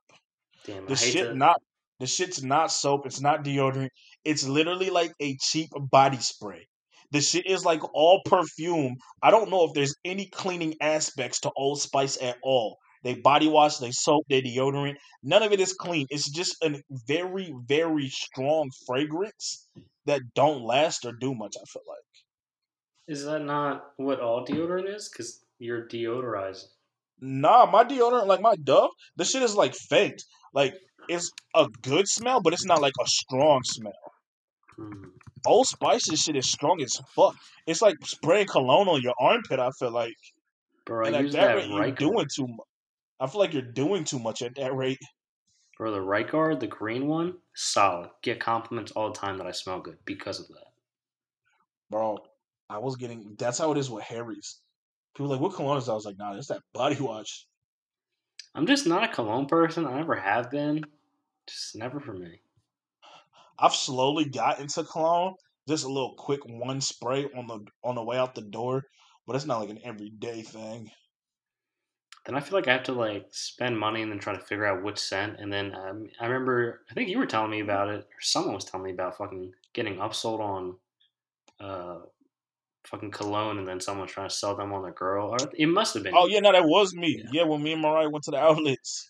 Damn, The I shit to, not the shit's not soap. It's not deodorant. It's literally like a cheap body spray. The shit is like all perfume. I don't know if there's any cleaning aspects to Old Spice at all. They body wash, they soap, they deodorant. None of it is clean. It's just a very, very strong fragrance that don't last or do much. I feel like. Is that not what all deodorant is? Because you're deodorizing. Nah, my deodorant, like my Dove, the shit is like faked. Like it's a good smell, but it's not like a strong smell. Hmm. Old Spice's shit is strong as fuck. It's like spraying cologne on your armpit. I feel like, Bro, and at that rate, you're doing too much. I feel like you're doing too much at that rate. Bro, the right guard, the green one, solid. Get compliments all the time that I smell good because of that. Bro, I was getting. That's how it is with Harry's. People like, what cologne is that? I was like, nah, it's that body wash. I'm just not a cologne person. I never have been. Just never for me. I've slowly got into cologne. Just a little quick one spray on the on the way out the door, but it's not like an everyday thing. Then I feel like I have to like spend money and then try to figure out which scent. And then um, I remember, I think you were telling me about it, or someone was telling me about fucking getting upsold on uh, fucking cologne, and then someone's trying to sell them on their girl. Or it must have been. Oh yeah, no, that was me. Yeah. Yeah, when me and Mariah went to the outlets,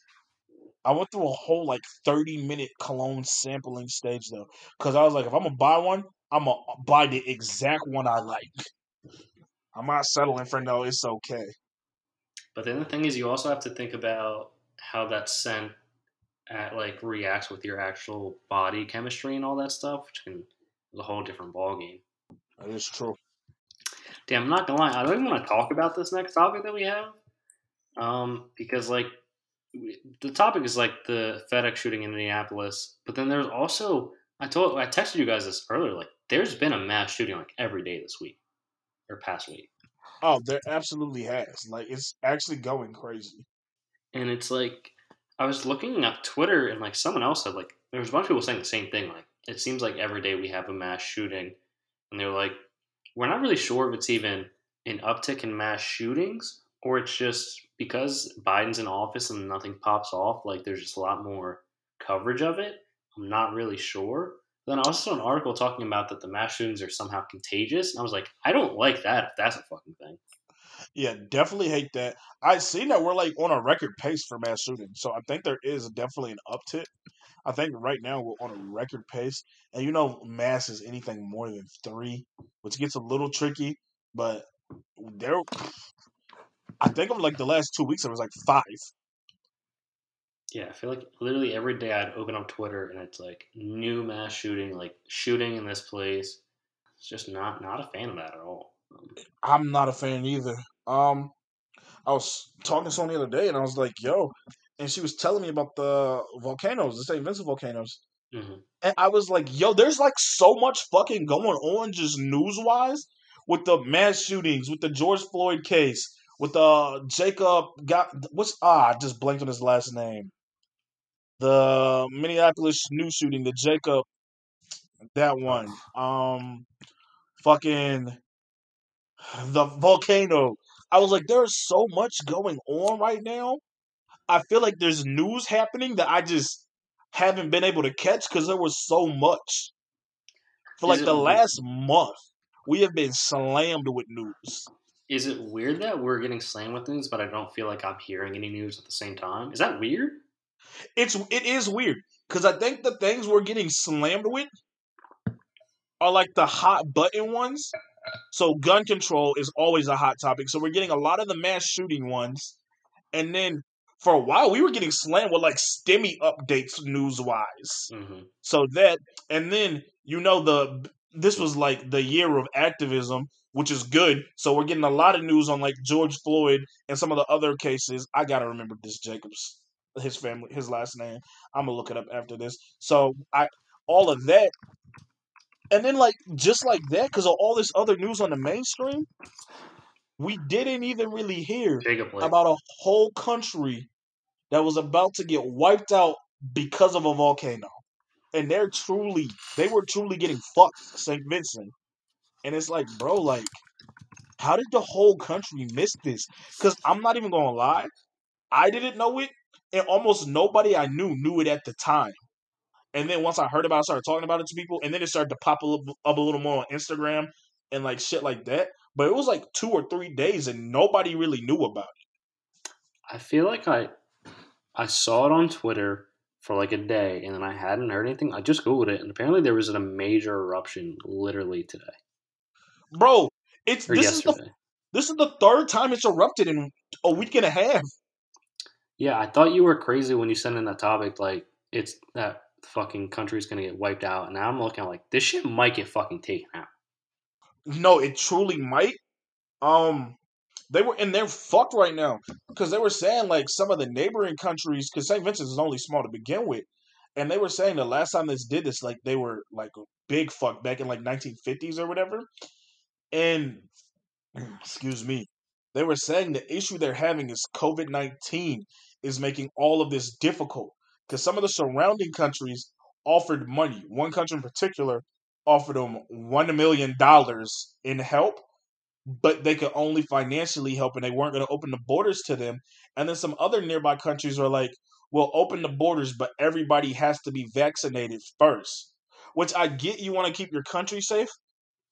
I went through a whole like thirty minute cologne sampling stage though, because I was like, if I'm gonna buy one, I'm gonna buy the exact one I like. I'm not settling for no. It's okay. But then the thing is, you also have to think about how that scent at, like reacts with your actual body chemistry and all that stuff, which can is a whole different ballgame. That is true. Damn, I'm not gonna lie. I don't even want to talk about this next topic that we have, um, because like we- the topic is like the FedEx shooting in Minneapolis, but then there's also I told I texted you guys this earlier. Like, there's been a mass shooting like every day this week or past week, Oh, there absolutely has. Like it's actually going crazy. and it's like I was looking at Twitter and like someone else said like there was a bunch of people saying the same thing. Like, it seems like every day we have a mass shooting, and they're like, we're not really sure if it's even an uptick in mass shootings or it's just because Biden's in office and nothing pops off, like there's just a lot more coverage of it. I'm not really sure. Then I also saw an article talking about that the mass shootings are somehow contagious, and I was like, I don't like that if that's a fucking thing. Yeah, definitely hate that. I seen that we're like on a record pace for mass shootings, so I think there is definitely an uptick. I think right now we're on a record pace, and you know, mass is anything more than three, which gets a little tricky. But there, I think of like the last two weeks, it was like five. Yeah, I feel like literally every day I'd open up Twitter and it's like new mass shooting, like shooting in this place. It's just not not a fan of that at all. I'm not a fan either. Um, I was talking to someone the other day, and I was like, "Yo," and she was telling me about the volcanoes, the St. Vincent volcanoes. mhm. And I was like, yo, there's like so much fucking going on just news wise with the mass shootings, with the George Floyd case, with the Jacob got what's ah, I just blanked on his last name. The Minneapolis news shooting, the Jacob that one. Um fucking the volcano. I was like, there's so much going on right now. I feel like there's news happening that I just haven't been able to catch because there was so much. For like the we- last month, we have been slammed with news. Is it weird that we're getting slammed with news, but I don't feel like I'm hearing any news at the same time? Is that weird? It's it is weird because I think the things we're getting slammed with are like the hot button ones. So gun control is always a hot topic. So we're getting a lot of the mass shooting ones, and then for a while we were getting slammed with like stimmy updates news wise. hmm So that, and then you know the this was like the year of activism, which is good. So we're getting a lot of news on like George Floyd and some of the other cases. I gotta remember this Jacobs, his family, his last name. I'm gonna look it up after this. So I all of that, and then like just like that, because of all this other news on the mainstream, we didn't even really hear about a whole country that was about to get wiped out because of a volcano. And they're truly, they were truly getting fucked, St. Vincent. And it's like, bro, like, how did the whole country miss this? Because I'm not even going to lie, I didn't know it and almost nobody I knew knew it at the time. And then once I heard about it, I started talking about it to people, and then it started to pop up, up a little more on Instagram and like shit like that. But it was like two or three days, and nobody really knew about it. I feel like I I saw it on Twitter for like a day, and then I hadn't heard anything. I just googled it, and apparently there was a major eruption literally today Bro, it's or this is the this is the third time it's erupted in a week and a half. Yeah, I thought you were crazy when you sent in that topic. Like it's that fucking country's gonna get wiped out, and now I'm looking like this shit might get fucking taken out. No, it truly might. Um, they were and they're fucked right now because they were saying like some of the neighboring countries because St. Vincent's is only small to begin with, and they were saying the last time this did this like they were like big fuck back in like 1950s or whatever, and excuse me, they were saying the issue they're having is COVID 19 is making all of this difficult because some of the surrounding countries offered money. One country in particular offered them $1 million in help, but they could only financially help and they weren't going to open the borders to them. And then some other nearby countries are like, we'll open the borders, but everybody has to be vaccinated first. Which I get you want to keep your country safe,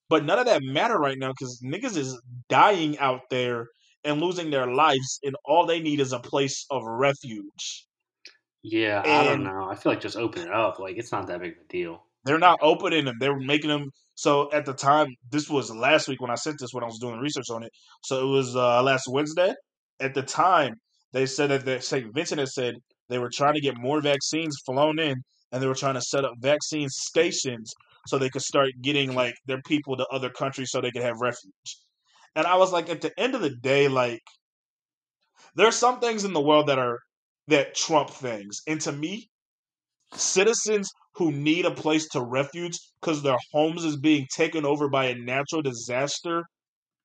but none of that matter right now because niggas is dying out there and losing their lives, and all they need is a place of refuge. Yeah, I don't know. I feel like just open it up. Like it's not that big of a deal. They're not opening them. They were making them. So at the time, this was last week when I sent this when I was doing research on it. So it was uh, last Wednesday. At the time, they said that St. Vincent had said they were trying to get more vaccines flown in, and they were trying to set up vaccine stations so they could start getting like their people to other countries so they could have refuge. And I was like, at the end of the day, like there's some things in the world that are that trump things, and to me, citizens who need a place to refuge because their homes is being taken over by a natural disaster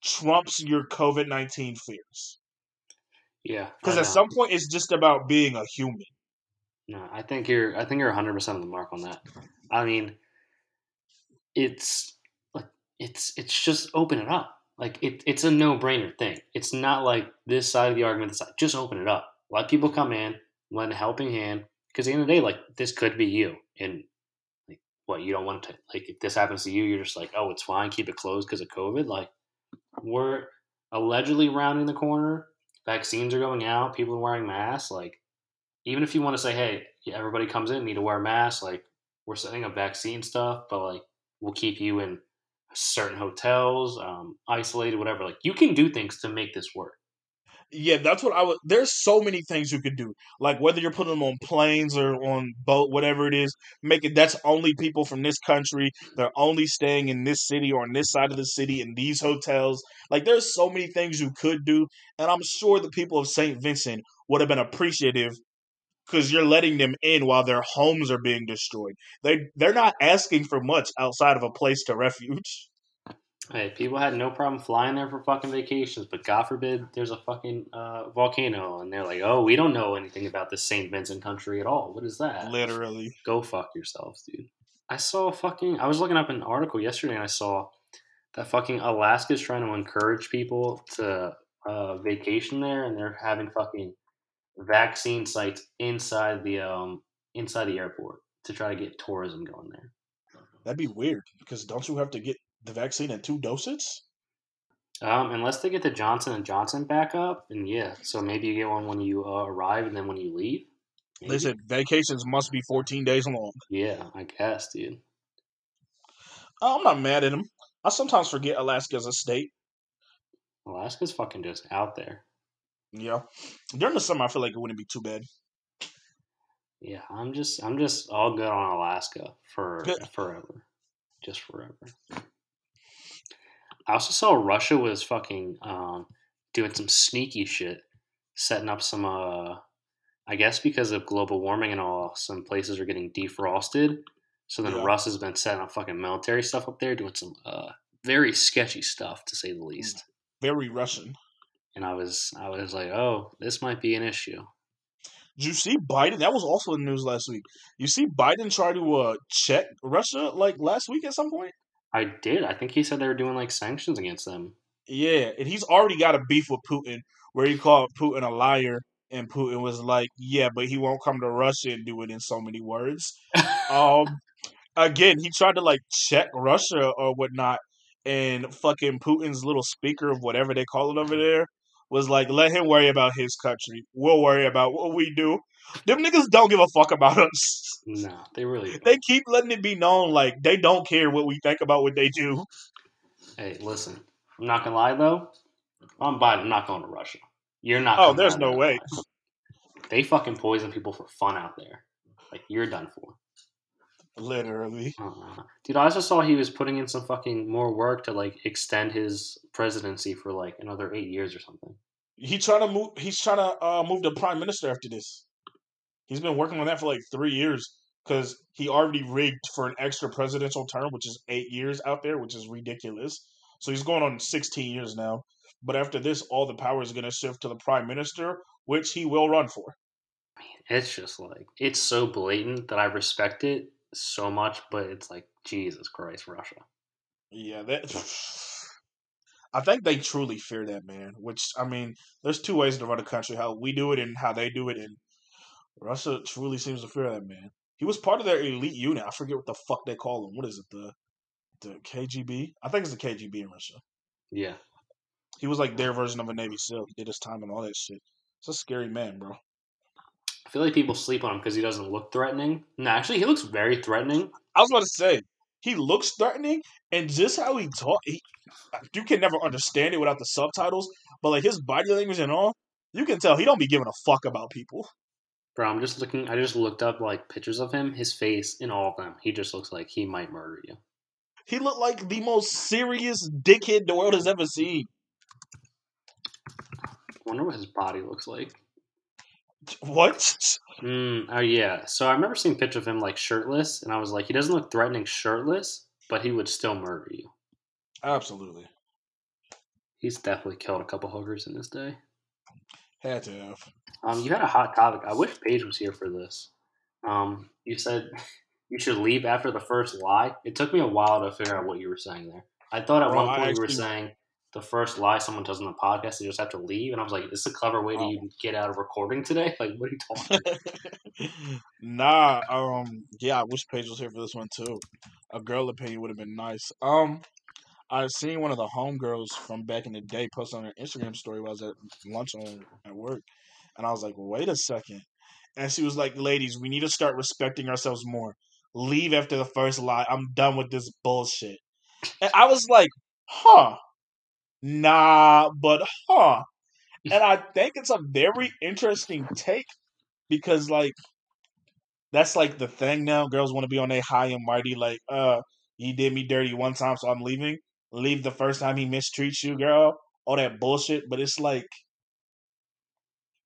trumps your COVID nineteen fears. Yeah, Because at some point, it's just about being a human. No, I think you're. I think you're 100 percent on the mark on that. I mean, it's like it's it's just open it up. Like it, it's a no brainer thing. It's not like this side of the argument. This side. Just open it up. Let people come in, lend a helping hand. Because at the end of the day, like this could be you, and like what you don't want to like. If this happens to you, you're just like, oh, it's fine. Keep it closed because of COVID. Like we're allegedly rounding the corner. Vaccines are going out. People are wearing masks. Like even if you want to say, hey, everybody comes in, need to wear a mask, like we're setting up vaccine stuff, but like we'll keep you in certain hotels, um, isolated, whatever. Like you can do things to make this work. Yeah, that's what I would. There's so many things you could do. Like whether you're putting them on planes or on boat, whatever it is, make it that's only people from this country. They're only staying in this city or on this side of the city in these hotels. Like there's so many things you could do, and I'm sure the people of St. Vincent would have been appreciative because you're letting them in while their homes are being destroyed. They they're not asking for much outside of a place to refuge. Hey, people had no problem flying there for fucking vacations, but God forbid there's a fucking uh, volcano, and they're like, "Oh, we don't know anything about this Saint Vincent country at all. What is that?" Literally. Go fuck yourselves, dude. I saw a fucking. I was looking up an article yesterday, and I saw that fucking Alaska's trying to encourage people to uh, vacation there, and they're having fucking vaccine sites inside the um inside the airport to try to get tourism going there. That'd be weird because don't you have to get the vaccine in two doses? Um, unless they get the Johnson and Johnson back up, and yeah, so maybe you get one when you uh, arrive and then when you leave. They said vacations must be 14 days long. Yeah, I guess, dude. Oh, I'm not mad at them. I sometimes forget Alaska's a state. Alaska's fucking just out there. Yeah. During the summer, I feel like it wouldn't be too bad. Yeah, I'm just I'm just all good on Alaska for forever. Just forever. I also saw Russia was fucking um, doing some sneaky shit, setting up some uh I guess because of global warming and all, some places are getting defrosted. So then Yeah. Russ has been setting up fucking military stuff up there, doing some uh very sketchy stuff to say the least. Very Russian. And I was I was like, oh, this might be an issue. Did you see Biden? That was also in the news last week. You see Biden try to uh, check Russia like last week at some point? I did. I think he said they were doing like sanctions against them. Yeah, and he's already got a beef with Putin where he called Putin a liar and Putin was like, "Yeah, but he won't come to Russia and do it in so many words." um, again, he tried to like check Russia or whatnot, and fucking Putin's little speaker of whatever they call it over there was like, "Let him worry about his country. We'll worry about what we do." Them niggas don't give a fuck about us. No, they really. Don't. They keep letting it be known like they don't care what we think about what they do. Hey, listen. I'm not gonna lie though. I'm Biden. I'm not going to Russia. You're not. Oh, there's no way. place. They fucking poison people for fun out there. Like you're done for. Literally. Uh, dude, I also saw he was putting in some fucking more work to like extend his presidency for like another eight years or something. He trying to move. He's trying to uh, move to prime minister after this. He's been working on that for like three years because he already rigged for an extra presidential term, which is eight years out there, which is ridiculous. So he's going on sixteen years now. But after this, all the power is going to shift to the prime minister, which he will run for. It's just like it's so blatant that I respect it so much, but it's like Jesus Christ, Russia. Yeah, that. I think they truly fear that man. Which I mean, there's two ways to run a country: how we do it and how they do it. And Russia truly seems to fear that man. He was part of their elite unit. I forget what the fuck they call him. What is it? The the KGB? I think it's the KGB in Russia. Yeah, He was like their version of a Navy SEAL. He did his time and all that shit. It's a scary man, bro. I feel like people sleep on him because he doesn't look threatening. No, actually, he looks very threatening. I was about to say he looks threatening, and just how he talk, he, you can never understand it without the subtitles. But like his body language and all, you can tell he don't be giving a fuck about people. Bro, I'm just looking. I just looked up like pictures of him. His face in all of them, he just looks like he might murder you. He looked like the most serious dickhead the world has ever seen. I wonder what his body looks like. What? Mm, oh yeah. So I remember seeing a picture of him like shirtless, and I was like, he doesn't look threatening shirtless, but he would still murder you. Absolutely. He's definitely killed a couple hookers in this day. Had to have. Um, you had a hot topic. I wish Paige was here for this. Um, you said you should leave after the first lie. It took me a while to figure out what you were saying there. I thought at one point you were saying the first lie someone tells on the podcast, they just have to leave, and I was like, "This is a clever way to even get out of recording today." Like, what are you talking? nah, um, yeah, I wish Paige was here for this one too. A girl opinion would have been nice. Um, I seen one of the homegirls from back in the day post on her Instagram story while I was at lunch on at work, and I was like, wait a second, and she was like, ladies, we need to start respecting ourselves more. Leave after the first lie. I'm done with this bullshit. And I was like, huh, nah, but huh. And I think it's a very interesting take because like that's like the thing now. Girls want to be on a high and mighty, like, uh, he did me dirty one time, so I'm leaving. Leave the first time he mistreats you, girl. All that bullshit. But it's like,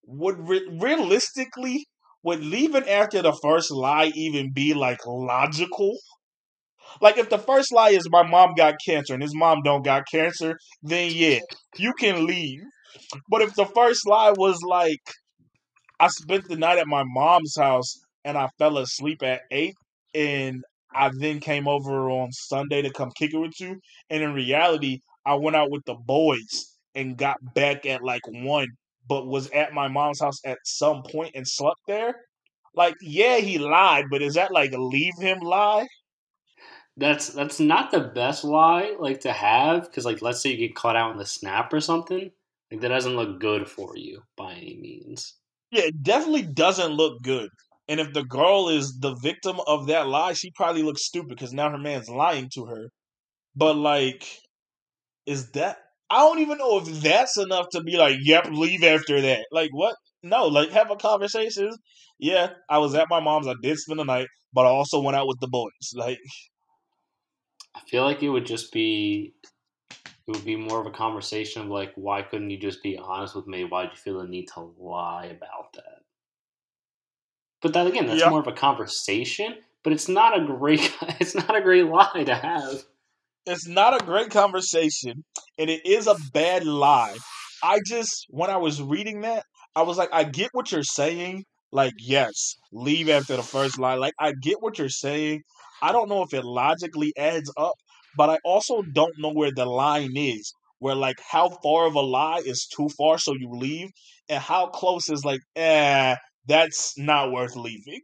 would re- realistically, would leaving after the first lie even be like logical? Like, if the first lie is my mom got cancer and his mom don't got cancer, then yeah, you can leave. But if the first lie was like, I spent the night at my mom's house and I fell asleep at eight, and I then came over on Sunday to come kick it with you. And in reality, I went out with the boys and got back at like one, but was at my mom's house at some point and slept there. Like, yeah, he lied, but is that like leave him lie? That's that's not the best lie like to have because like let's say you get caught out in the snap or something. Like that doesn't look good for you by any means. Yeah, it definitely doesn't look good. And if the girl is the victim of that lie, she probably looks stupid because now her man's lying to her. But like, is that? I don't even know if that's enough to be like, "Yep, leave after that." Like, what? No, like have a conversation. Yeah, I was at my mom's. I did spend the night, but I also went out with the boys. Like, I feel like it would just be it would be more of a conversation of like why couldn't you just be honest with me? Why did you feel the need to lie about that? But that again, that's Yeah. more of a conversation. But it's not a great it's not a great lie to have. It's not a great conversation and it is a bad lie. I just when I was reading that, I was like, I get what you're saying. Like, yes, leave after the first lie. Like, I get what you're saying. I don't know if it logically adds up, but I also don't know where the line is. where like how far of a lie is too far, so you leave, and how close is like, eh, that's not worth leaving.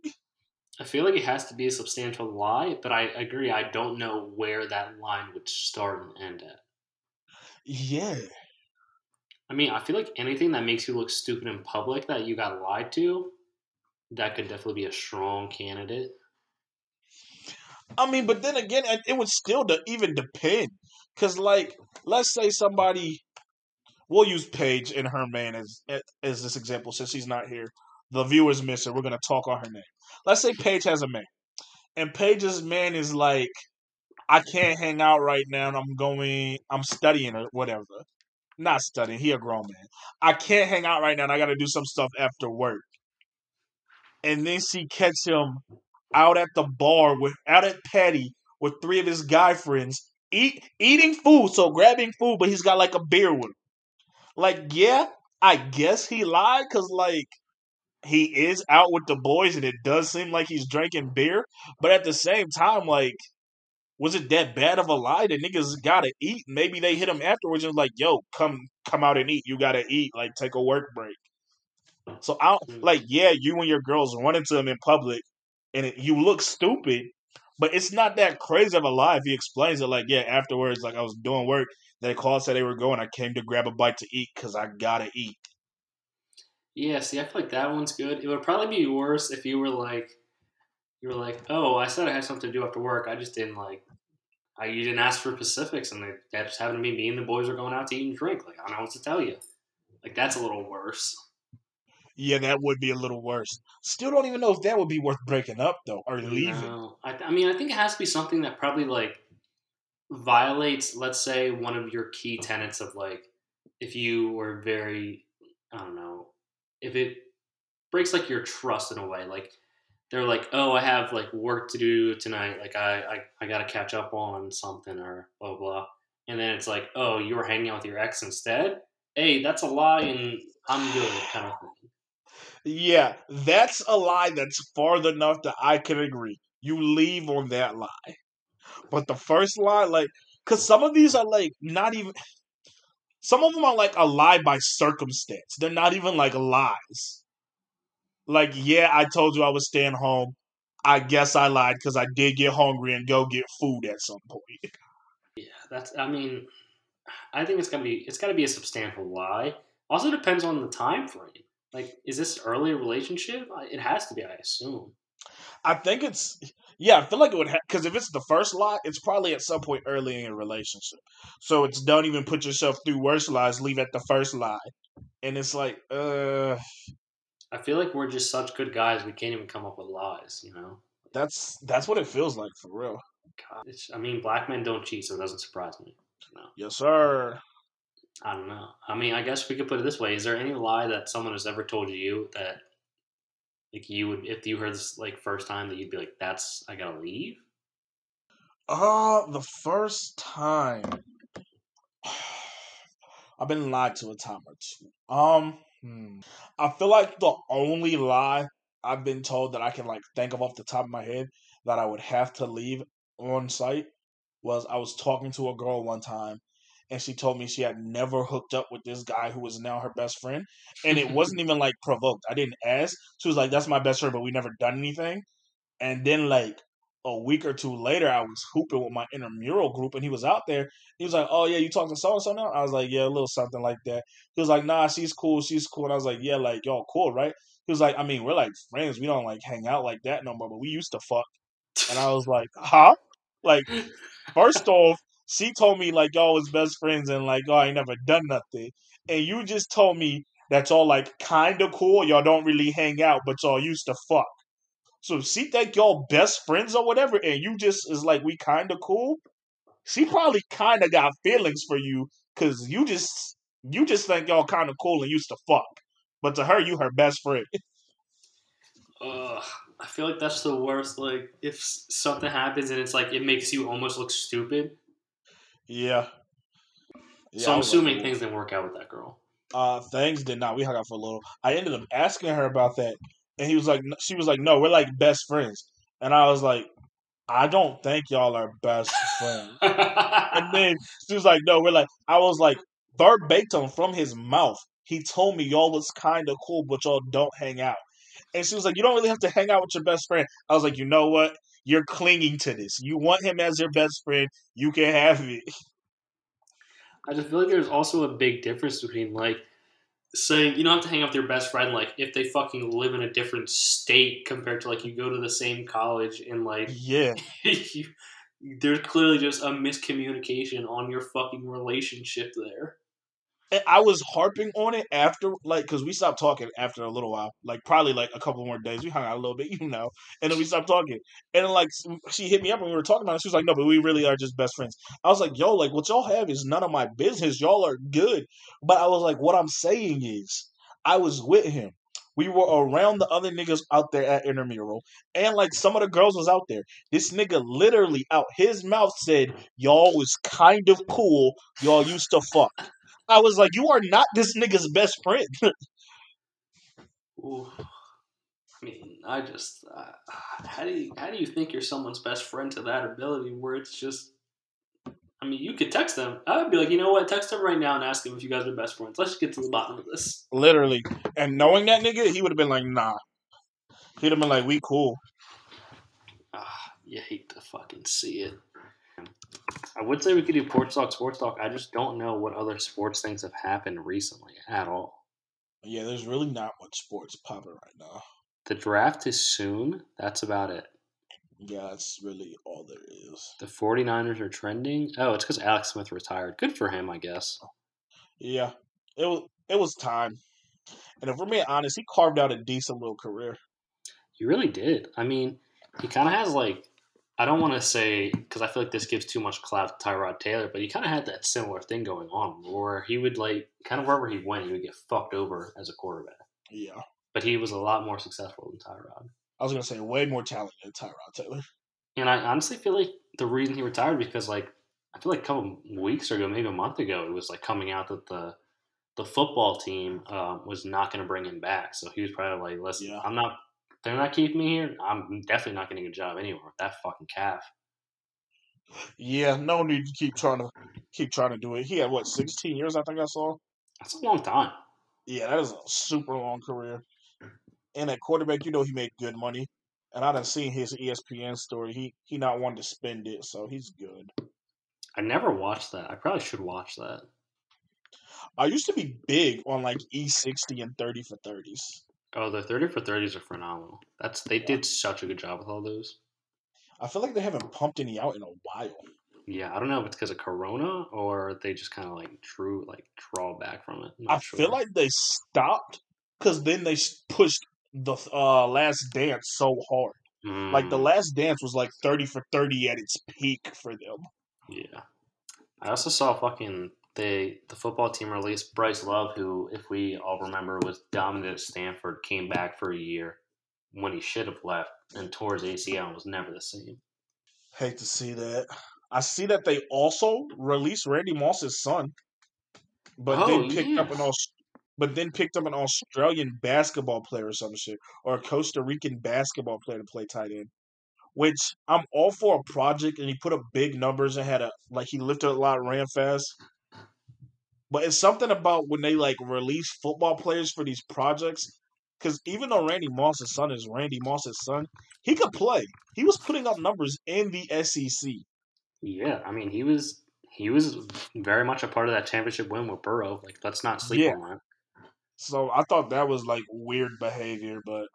I feel like it has to be a substantial lie, but I agree. I don't know where that line would start and end at. Yeah. I mean, I feel like anything that makes you look stupid in public that you got lied to, that could definitely be a strong candidate. I mean, but then again, it it would still even depend. Because, like, let's say somebody, we'll use Paige and her man as as this example since she's not here. The viewer's miss missing. We're going to talk on her name. Let's say Paige has a man. And Paige's man is like, I can't hang out right now. And I'm going, I'm studying or whatever. Not studying. He a grown man. I can't hang out right now. And I got to do some stuff after work. And then she catch him out at the bar with out at Patty with three of his guy friends eat eating food, so grabbing food, but he's got like a beer with him. Like, yeah, I guess he lied because like he is out with the boys, and it does seem like he's drinking beer. But at the same time, like, was it that bad of a lie? The niggas gotta eat. Maybe they hit him afterwards and was like, "Yo, come come out and eat. You gotta eat. Like, take a work break." So I don't, mm. like, yeah, you and your girls run into him in public, and it, you look stupid. But it's not that crazy of a lie if he explains it. Like, yeah, afterwards, like I was doing work. They called, said they were going. I came to grab a bite to eat because I gotta eat. Yeah, see, I feel like that one's good. It would probably be worse if you were like, you were like, oh, I said I had something to do after work. I just didn't like, I you didn't ask for specifics, and they, that just happened to be me and the boys are going out to eat and drink. Like, I don't know what to tell you. Like, that's a little worse. Yeah, that would be a little worse. Still don't even know if that would be worth breaking up though or leaving. No, I, I mean, I think it has to be something that probably like violates, let's say, one of your key tenets of like, if you were very, I don't know, if it breaks like your trust in a way, like they're like, oh, I have like work to do tonight, like I, I, I got to catch up on something or blah blah, and then it's like, oh, you were hanging out with your ex instead. Hey, that's a lie, and I'm good, kind of thing. Yeah, that's a lie that's far enough that I can agree. You leave on that lie. But the first lie, like, because some of these are like not even. Some of them are like a lie by circumstance. They're not even like lies. Like, yeah, I told you I was staying home. I guess I lied because I did get hungry and go get food at some point. Yeah, that's. I mean, I think it's gonna be. It's gotta be a substantial lie. Also depends on the time frame. Like, is this early relationship? It has to be, I assume. I think it's yeah. I feel like it would because if it's the first lie, it's probably at some point early in your relationship. So it's don't even put yourself through worse lies. Leave at the first lie, and it's like, uh, I feel like we're just such good guys. We can't even come up with lies. You know. that's that's what it feels like for real. God, it's, I mean, black men don't cheat, so it doesn't surprise me. No, Yes, sir. I don't know. I mean, I guess we could put it this way: Is there any lie that someone has ever told you that, like, you would, if you heard this like first time, that you'd be like, "That's I gotta leave." Uh, the first time I've been lied to a time or two. Um, hmm. I feel like the only lie I've been told that I can like think of off the top of my head that I would have to leave on site was I was talking to a girl one time and she told me she had never hooked up with this guy who was now her best friend and it wasn't even like provoked. I didn't ask. She was like, "That's my best friend, but we never done anything." And then like a week or two later, I was hooping with my intramural group, and he was out there. He was like, "Oh yeah, you talking to so and so now?" I was like, "Yeah, a little something like that." He was like, "Nah, she's cool, she's cool." And I was like, "Yeah, like y'all cool, right?" He was like, "I mean, we're like friends. We don't like hang out like that no more, but we used to fuck." And I was like, "Huh?" Like, first off, she told me like y'all was best friends, and like y'all ain't never done nothing, and you just told me that y'all like kind of cool. Y'all don't really hang out, but y'all used to fuck. So she think y'all best friends or whatever, and you just is like we kind of cool. She probably kind of got feelings for you because you just you just think y'all kind of cool and used to fuck, but to her you her best friend. I feel like that's the worst. Like, if something happens and it's like it makes you almost look stupid. Yeah. Yeah, so I'm was like, assuming things didn't work out with that girl. uh things did not. We hung out for a little. I ended up asking her about that, and he was like, she was like, no, we're like best friends, and I was like, I don't think y'all are best friends. and then she was like, no, we're like, I was like, verbatim from his mouth. He told me y'all was kind of cool, but y'all don't hang out. And she was like, you don't really have to hang out with your best friend. I was like, you know what? You're clinging to this. You want him as your best friend. You can have it. I just feel like there's also a big difference between like saying you don't have to hang out with your best friend like if they fucking live in a different state compared to like you go to the same college and like Yeah. you, there's clearly just a miscommunication on your fucking relationship there. I was harping on it after, like, because we stopped talking after a little while, like probably like a couple more days. We hung out a little bit, you know, and then we stopped talking. And then like she hit me up and we were talking about it. She was like, "No, but we really are just best friends." I was like, "Yo, like what y'all have is none of my business. Y'all are good." But I was like, "What I'm saying is, I was with him. We were around the other niggas out there at intramural, and like some of the girls was out there. This nigga literally out his mouth said, "Y'all was kind of cool. Y'all used to fuck." I was like, "You are not this nigga's best friend." Ooh. I mean, I just uh, how do you how do you think you're someone's best friend to that ability where it's just I mean, you could text them. I'd be like, you know what? Text them right now and ask them if you guys are best friends. Let's just get to the bottom of this. literally. And knowing that nigga, he would have been like, "Nah." He'd have been like, "We cool." Ah, you hate to fucking see it. I would say we could do sports talk, sports talk. I just don't know what other sports things have happened recently at all. Yeah, there's really not much sports popping right now. The draft is soon. That's about it. Yeah, that's really all there is. The 49ers are trending. Oh, it's because Alex Smith retired. Good for him, I guess. Yeah, it was it was time. And if we're being honest, he carved out a decent little career. He really did. I mean, he kind of has like, I don't want to say, because I feel like this gives too much clout to Tyrod Taylor, but he kind of had that similar thing going on where he would like, kind of wherever he went, he would get fucked over as a quarterback. Yeah, But he was a lot more successful than Tyrod. I was gonna say way more talented than Tyrod Taylor. And I honestly feel like the reason he retired because like I feel like a couple weeks ago, maybe a month ago, it was like coming out that the the football team um, was not going to bring him back. So he was probably like, "Listen, Yeah. I'm not. They're not keeping me here. I'm definitely not getting a job anywhere with that fucking calf." Yeah, no need to keep trying to keep trying to do it. He had what 16 years, I think I saw. That's a long time. Yeah, that is a super long career. And at quarterback, you know he made good money. And I done seen his ESPN story. He he not wanting to spend it, so he's good. I never watched that. I probably should watch that. I used to be big on like E60 and 30 for 30s. Oh, the thirty for thirties are phenomenal. That's they Yeah. did such a good job with all those. I feel like they haven't pumped any out in a while. Yeah, I don't know if it's because of Corona or they just kind of like drew like draw back from it. I sure. feel like they stopped because then they pushed the uh, Last Dance so hard. Like the Mm. Last Dance was like 30 for 30 at its peak for them. Yeah. I also saw fucking they the football team released Bryce Love, who, if we all remember, was dominant at Stanford, came back for a year when he should have left and tore his ACL and was never the same. Hate to see that. I see that they also released Randy Moss's son, but Oh, then picked up an Aus- but then picked up an Australian basketball player or some shit, or a Costa Rican basketball player to play tight end. Which I'm all for a project, and he put up big numbers and had a like he lifted a lot, ran fast. But it's something about when they like release football players for these projects, because even though Randy Moss's son is Randy Moss's son, he could play. He was putting up numbers in the SEC. Yeah, I mean he was he was very much a part of that championship win with Burrow. Like let's not sleep Yeah. on that. So I thought that was like weird behavior, but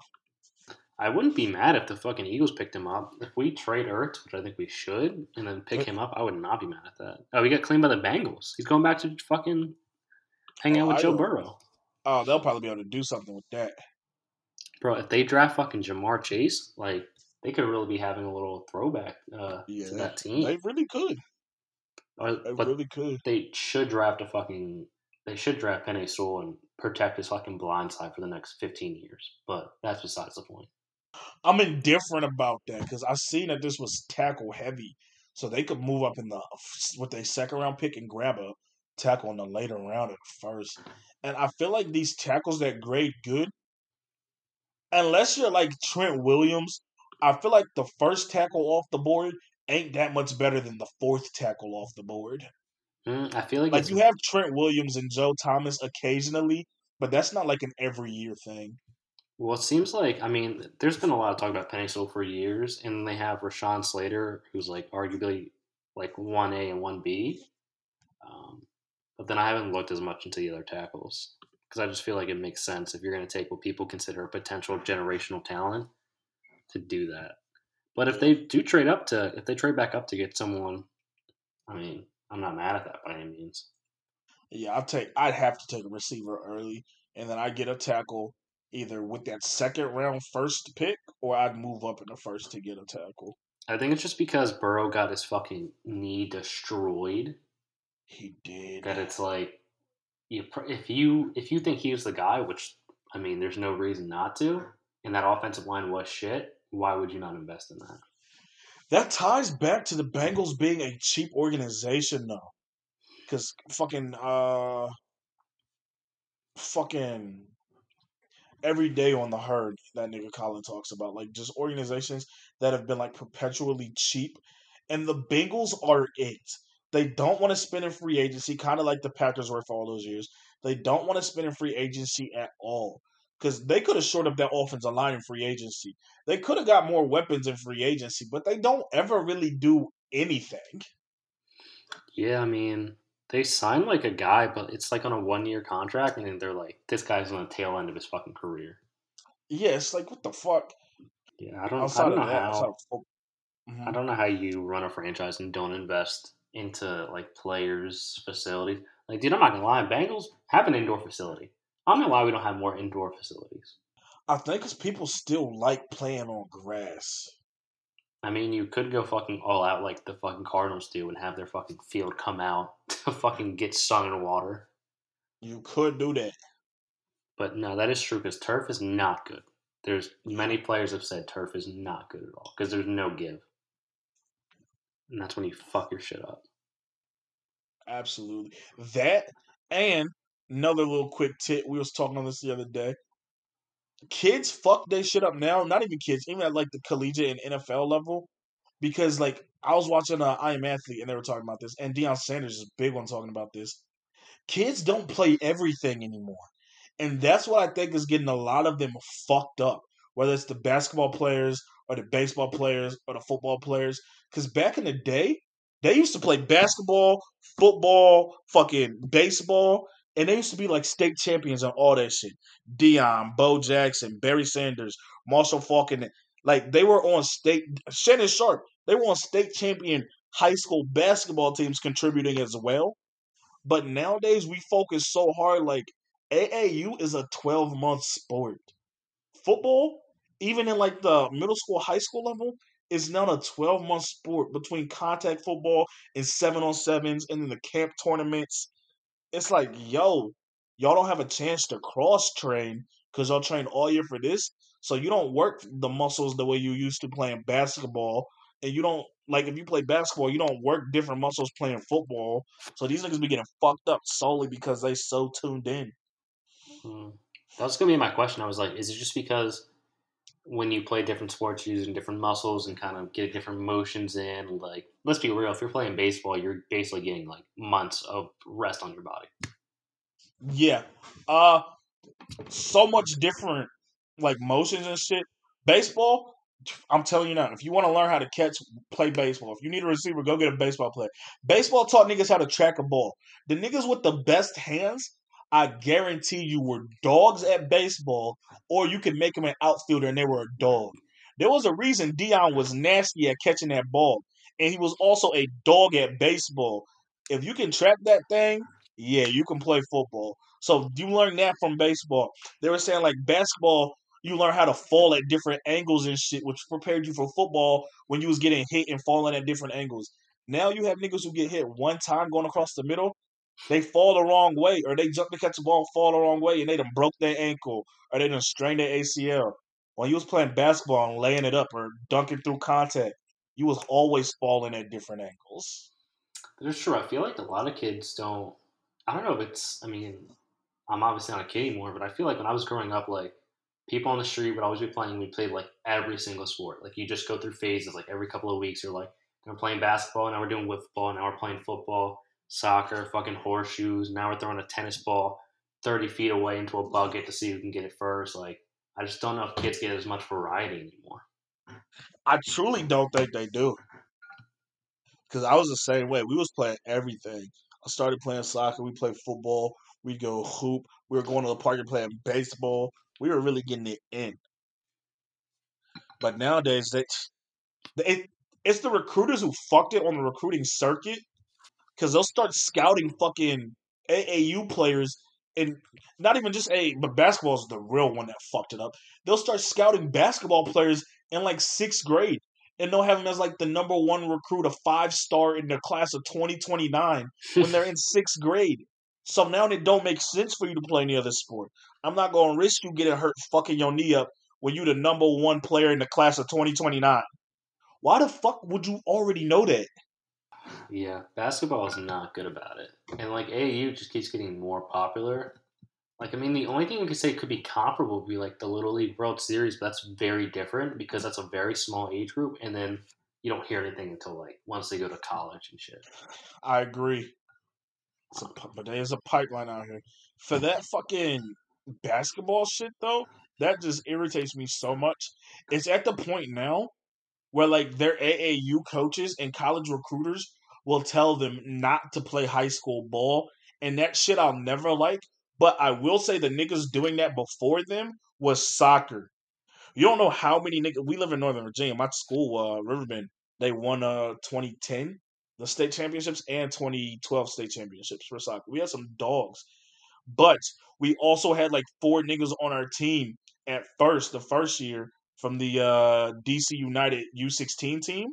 I wouldn't be mad if the fucking Eagles picked him up. If we trade Ertz, which I think we should, and then pick him up, I would not be mad at that. Oh, we got claimed by the Bengals. He's going back to fucking hang Oh, out with I Joe Burrow. oh, they'll probably be able to do something with that. Bro, if they draft fucking Ja'Marr Chase, like they could really be having a little throwback uh, Yeah, to that team. They really could. Or- They but really could. they should draft a fucking. They should draft Penei Sewell and protect his fucking blind side for the next fifteen years. But that's besides the point. I'm indifferent about that because I've seen that this was tackle heavy, so they could move up in the with their second round pick and grab a tackle in the later round at first. And I feel like these tackles that grade good, unless you're like Trent Williams I feel like the first tackle off the board ain't that much better than the fourth tackle off the board. Mm, I feel like, Like you have Trent Williams and Joe Thomas occasionally, but that's not like an every year thing. Well, it seems like I mean, there's been a lot of talk about Penei for years, and they have Rashawn Slater, who's like arguably like one A and one B. Um, but then I haven't looked as much into the other tackles because I just feel like it makes sense if you're going to take what people consider a potential generational talent to do that. But if they do trade up to, if they trade back up to get someone, I mean, I'm not mad at that by any means. Yeah, I'd take I'd have to take a receiver early, and then I get a tackle either with that second round first pick, or I'd move up in the first to get a tackle. I think it's just because Burrow got his fucking knee destroyed He did. that it's like, you, if you if you think he was the guy, which I mean, there's no reason not to, and that offensive line was shit. Why would you not invest in that? That ties back to the Bengals being a cheap organization, though. Because fucking, uh, fucking every day on the herd, that nigga Colin talks about, like, just organizations that have been, like, perpetually cheap. And the Bengals are it. They don't want to spend in free agency, kind of like the Packers were for all those years. They don't want to spend in free agency at all. Because they could have shored up that offensive line in free agency. They could have got more weapons in free agency, but they don't ever really do anything. Yeah, I mean, they signed like a guy, but it's like on a one year contract, and then they're like, this guy's on the tail end of his fucking career. Yeah, it's like what the fuck. Yeah, I don't, I don't know that, how. of Mhm. I don't know how you run a franchise and don't invest into like players' facilities. Like, dude, I'm not gonna lie, Bengals have an indoor facility. I don't know why we don't have more indoor facilities. I think because people still like playing on grass. I mean, you could go fucking all out like the fucking Cardinals do and have their fucking field come out to fucking get sun and water. You could do that. But no, that is true because turf is not good. There's many players have said turf is not good at all because there's no give, and that's when you fuck your shit up. Absolutely. That and another little quick tip. We was talking on this the other day. Kids fuck they shit up now. Not even kids, even at like the collegiate and NFL level. Because like I was watching uh, I Am Athlete and they were talking about this, and Deion Sanders is big on talking about this. Kids don't play everything anymore. And that's what I think is getting a lot of them fucked up. Whether it's the basketball players or the baseball players or the football players. Because back in the day, they used to play basketball, football, fucking baseball, and they used to be like state champions on all that shit. Deion, Bo Jackson, Barry Sanders, Marshall Faulk, and like they were on state. Shannon Sharpe, they were on state champion high school basketball teams contributing as well. But nowadays we focus so hard. Like AAU is a twelve month sport. Football, even in like the middle school, high school level, is now a twelve month sport between contact football and seven on sevens, and then the camp tournaments. It's like, yo, y'all don't have a chance to cross train because y'all train all year for this. So you don't work the muscles the way you used to playing basketball. And you don't like if you play basketball, you don't work different muscles playing football. So these niggas be getting fucked up solely because they so tuned in. Hmm. That was gonna be my question. I was like, is it just because when you play different sports, you're using different muscles and kind of get different motions in? Like, let's be real. If you're playing baseball, you're basically getting like months of rest on your body. Yeah. Uh so much different like motions and shit. Baseball, I'm telling you now, if you want to learn how to catch, play baseball. If you need a receiver, go get a baseball player. Baseball taught niggas how to track a ball. The niggas with the best hands, I guarantee you, were dogs at baseball, or you could make them an outfielder and they were a dog. There was a reason Deion was nasty at catching that ball, and he was also a dog at baseball. If you can track that thing, yeah, you can play football. So you learn that from baseball. They were saying like basketball, you learn how to fall at different angles and shit, which prepared you for football when you was getting hit and falling at different angles. Now you have niggas who get hit one time going across the middle, they fall the wrong way, or they jump to catch the ball, fall the wrong way, and they done broke their ankle, or they done strained their ACL. When you was playing basketball and laying it up or dunking through contact, you was always falling at different angles. That's true. I feel like a lot of kids don't. I don't know if it's. I mean, I'm obviously not a kid anymore, but I feel like when I was growing up, like people on the street would always be playing. We played like every single sport. Like you just go through phases. Like every couple of weeks, you're like, we're playing basketball. Now we're doing football. Now we're playing football, soccer, fucking horseshoes. Now we're throwing a tennis ball thirty feet away into a bucket to see who can get it first. Like I just don't know if kids get as much variety anymore. I truly don't think they do. Cause I was the same way. We was playing everything. I started playing soccer. We played football. We go hoop. We were going to the park and playing baseball. We were really getting it in. But nowadays, they, it, it's the recruiters who fucked it on the recruiting circuit. Cause they'll start scouting fucking AAU players and not even just a, but basketball is the real one that fucked it up. They'll start scouting basketball players in like sixth grade, and they'll have them as like the number one recruit, a five star in the class of twenty twenty nine when they're in sixth grade. So now it don't make sense for you to play any other sport. I'm not going to risk you getting hurt, fucking your knee up when you the number one player in the class of twenty twenty nine. Why the fuck would you already know that? Yeah, basketball is not good about it, and like AAU just keeps getting more popular. Like, I mean, the only thing we could say could be comparable would be like the Little League World Series, but that's very different because that's a very small age group, and then you don't hear anything until like once they go to college and shit. I agree. A, but there's a pipeline out here for that fucking basketball shit though. That just irritates me so much. It's at the point now where like their AAU coaches and college recruiters will tell them not to play high school ball, and that shit I'll never like. But I will say the niggas doing that before them was soccer. You don't know how many niggas. We live in Northern Virginia. My school, uh, Riverbend, they won uh 2010 the state championships and 2012 state championships for soccer. We had some dogs, but we also had like four niggas on our team at first, the first year from the uh, DC United U16 team.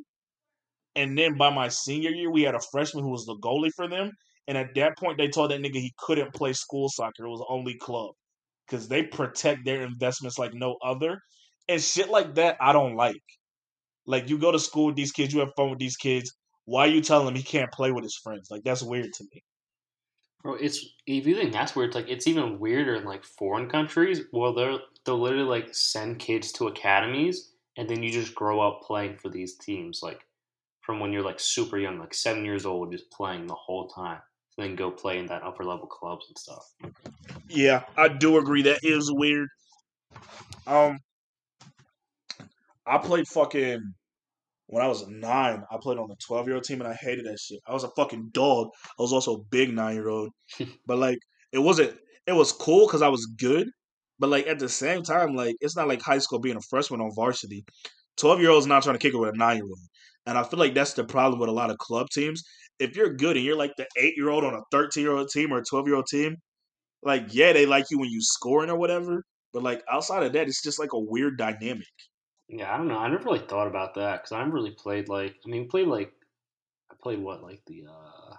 And then by my senior year, we had a freshman who was the goalie for them. And at that point, they told that nigga he couldn't play school soccer. It was only club because they protect their investments like no other. And shit like that, I don't like. Like, you go to school with these kids, you have fun with these kids. Why are you telling him he can't play with his friends? Like, that's weird to me. Bro, it's if you think that's weird, it's like it's even weirder in like foreign countries. Well, they're they'll literally like send kids to academies, and then you just grow up playing for these teams, like from when you're like super young, like seven years old, just playing the whole time. Then go play in that upper level clubs and stuff. Yeah, I do agree. That is weird. Um, I played fucking when I was nine. I played on a twelve year old team, and I hated that shit. I was a fucking dog. I was also a big nine year old, but like it wasn't. It was cool because I was good, but like at the same time, like it's not like high school being a freshman on varsity. Twelve year olds not trying to kick it with a nine year old, and I feel like that's the problem with a lot of club teams. If you're good and you're like the eight year old on a thirteen year old team or a twelve year old team, like yeah, they like you when you're scoring or whatever. But like outside of that, it's just like a weird dynamic. Yeah, I don't know. I never really thought about that because I never really played like. I mean, played like I played what like the uh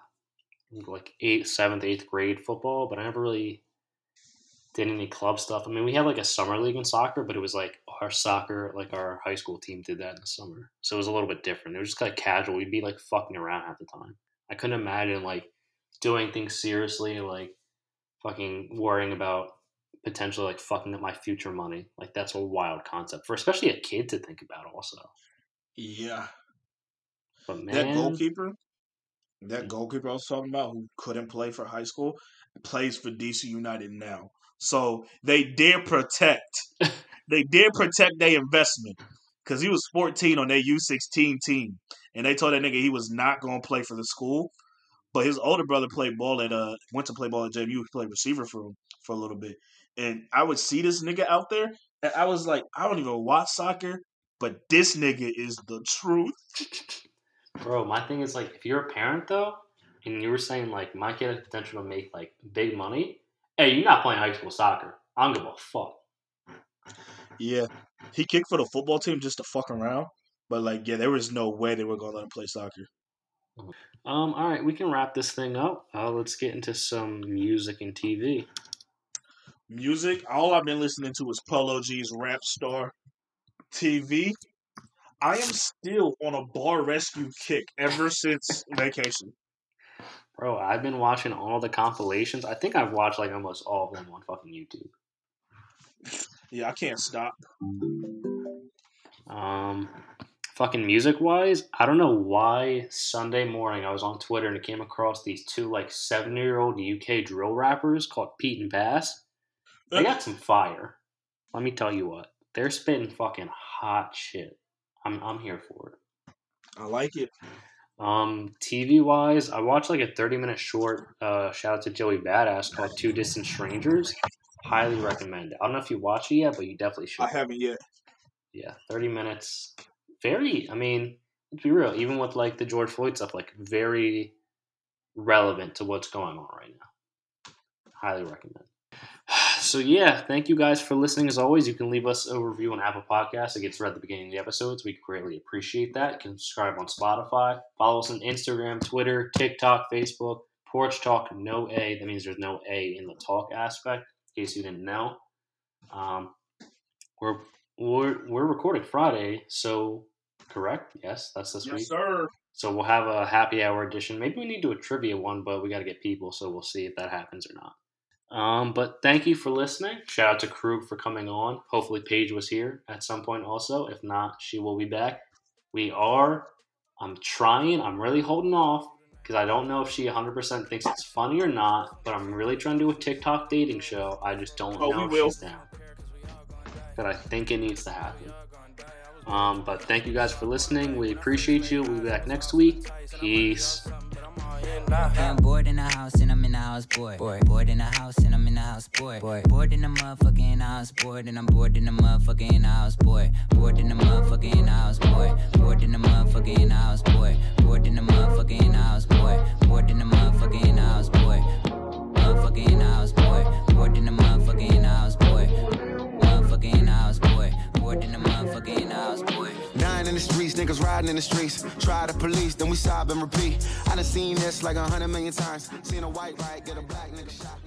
like eighth, seventh, eighth grade football, but I never really did any club stuff. I mean, we had like a summer league in soccer, but it was like our soccer, like our high school team did that in the summer, so it was a little bit different. It was just kind of casual. We'd be like fucking around half the time. I couldn't imagine like doing things seriously, like fucking worrying about potentially like fucking up my future money. Like that's a wild concept for especially a kid to think about. Also, Yeah, but man, that goalkeeper, that mm. goalkeeper I was talking about, who couldn't play for high school, plays for DC United now. So they did protect. they did protect their investment because he was 14 on their U16 team, and they told that nigga he was not going to play for the school. But his older brother played ball at uh went to play ball at JMU. He played receiver for him for a little bit, and I would see this nigga out there, and I was like, I don't even watch soccer, but this nigga is the truth. Bro, my thing is like if you're a parent though, and you were saying like my kid has potential to make like big money, hey, you're not playing high school soccer. I don't give a fuck. Yeah, he kicked for the football team just to fuck around, but like, yeah, there was no way they were gonna let him play soccer. Um, all right, we can wrap this thing up. Uh, let's get into some music and TV. Music, all I've been listening to is Polo G's Rap Star. TV, I am still on a bar rescue kick ever since vacation. Bro, I've been watching all the compilations. I think I've watched like almost all of them on fucking YouTube. Yeah, I can't stop. Um, fucking music wise, I don't know why Sunday morning I was on Twitter and I came across these two like seven year old UK drill rappers called Pete and Bas. They got some fire. Let me tell you what, they're spitting fucking hot shit. I'm I'm here for it. I like it. Um, TV wise, I watched like a 30 minute short. Uh, shout out to Joey Badass called Two Distant Strangers. Highly recommend it. I don't know if you watched it yet, but you definitely should. I haven't yet. Yeah, 30 minutes. Very, I mean, let's be real, even with like the George Floyd stuff, like very relevant to what's going on right now. Highly recommend. So yeah, thank you guys for listening. As always, you can leave us a review on Apple Podcasts. It gets read at the beginning of the episodes. We greatly appreciate that. You can subscribe on Spotify. Follow us on Instagram, Twitter, TikTok, Facebook. Porch Talk, no A. That means there's no A in the talk aspect. In case you didn't know, um, we're we're we're recording Friday, so correct? Yes, that's this week. Yes, sir. So we'll have a happy hour edition. Maybe we need to do a trivia one, but we got to get people, so we'll see if that happens or not. Um, but thank you for listening. Shout out to Krug for coming on. Hopefully, Paige was here at some point also. If not, she will be back. We are. I'm trying. I'm really holding off because I don't know if she 100% thinks it's funny or not. But I'm really trying to do a TikTok dating show. I just don't Oh, know if will. she's down. But I think it needs to happen. Um, but thank you guys for listening. We appreciate you. We'll be back next week. Peace. I'm bored in the house and I'm in the house bored. Bored, bored in the house and I'm in the house bored. Bored, bored in the motherfucker in the house bored and I'm bored in the motherfucker in the house bored. Bored in the motherfucker in the house bored. Bored in the motherfucker in the house bored. Bored in the motherfucker in the house bored. Bored in the motherfucker in the house bored. Motherfucker in the house bored. Bored in the motherfucker in the house bored. Motherfucker in the house bored. Bored in the motherfucker in the house bored. Dying in the streets, niggas riding in the streets. Try the police, then we sob and repeat. I done seen this like a hundred million times. Seen a white light, get a black nigga shot.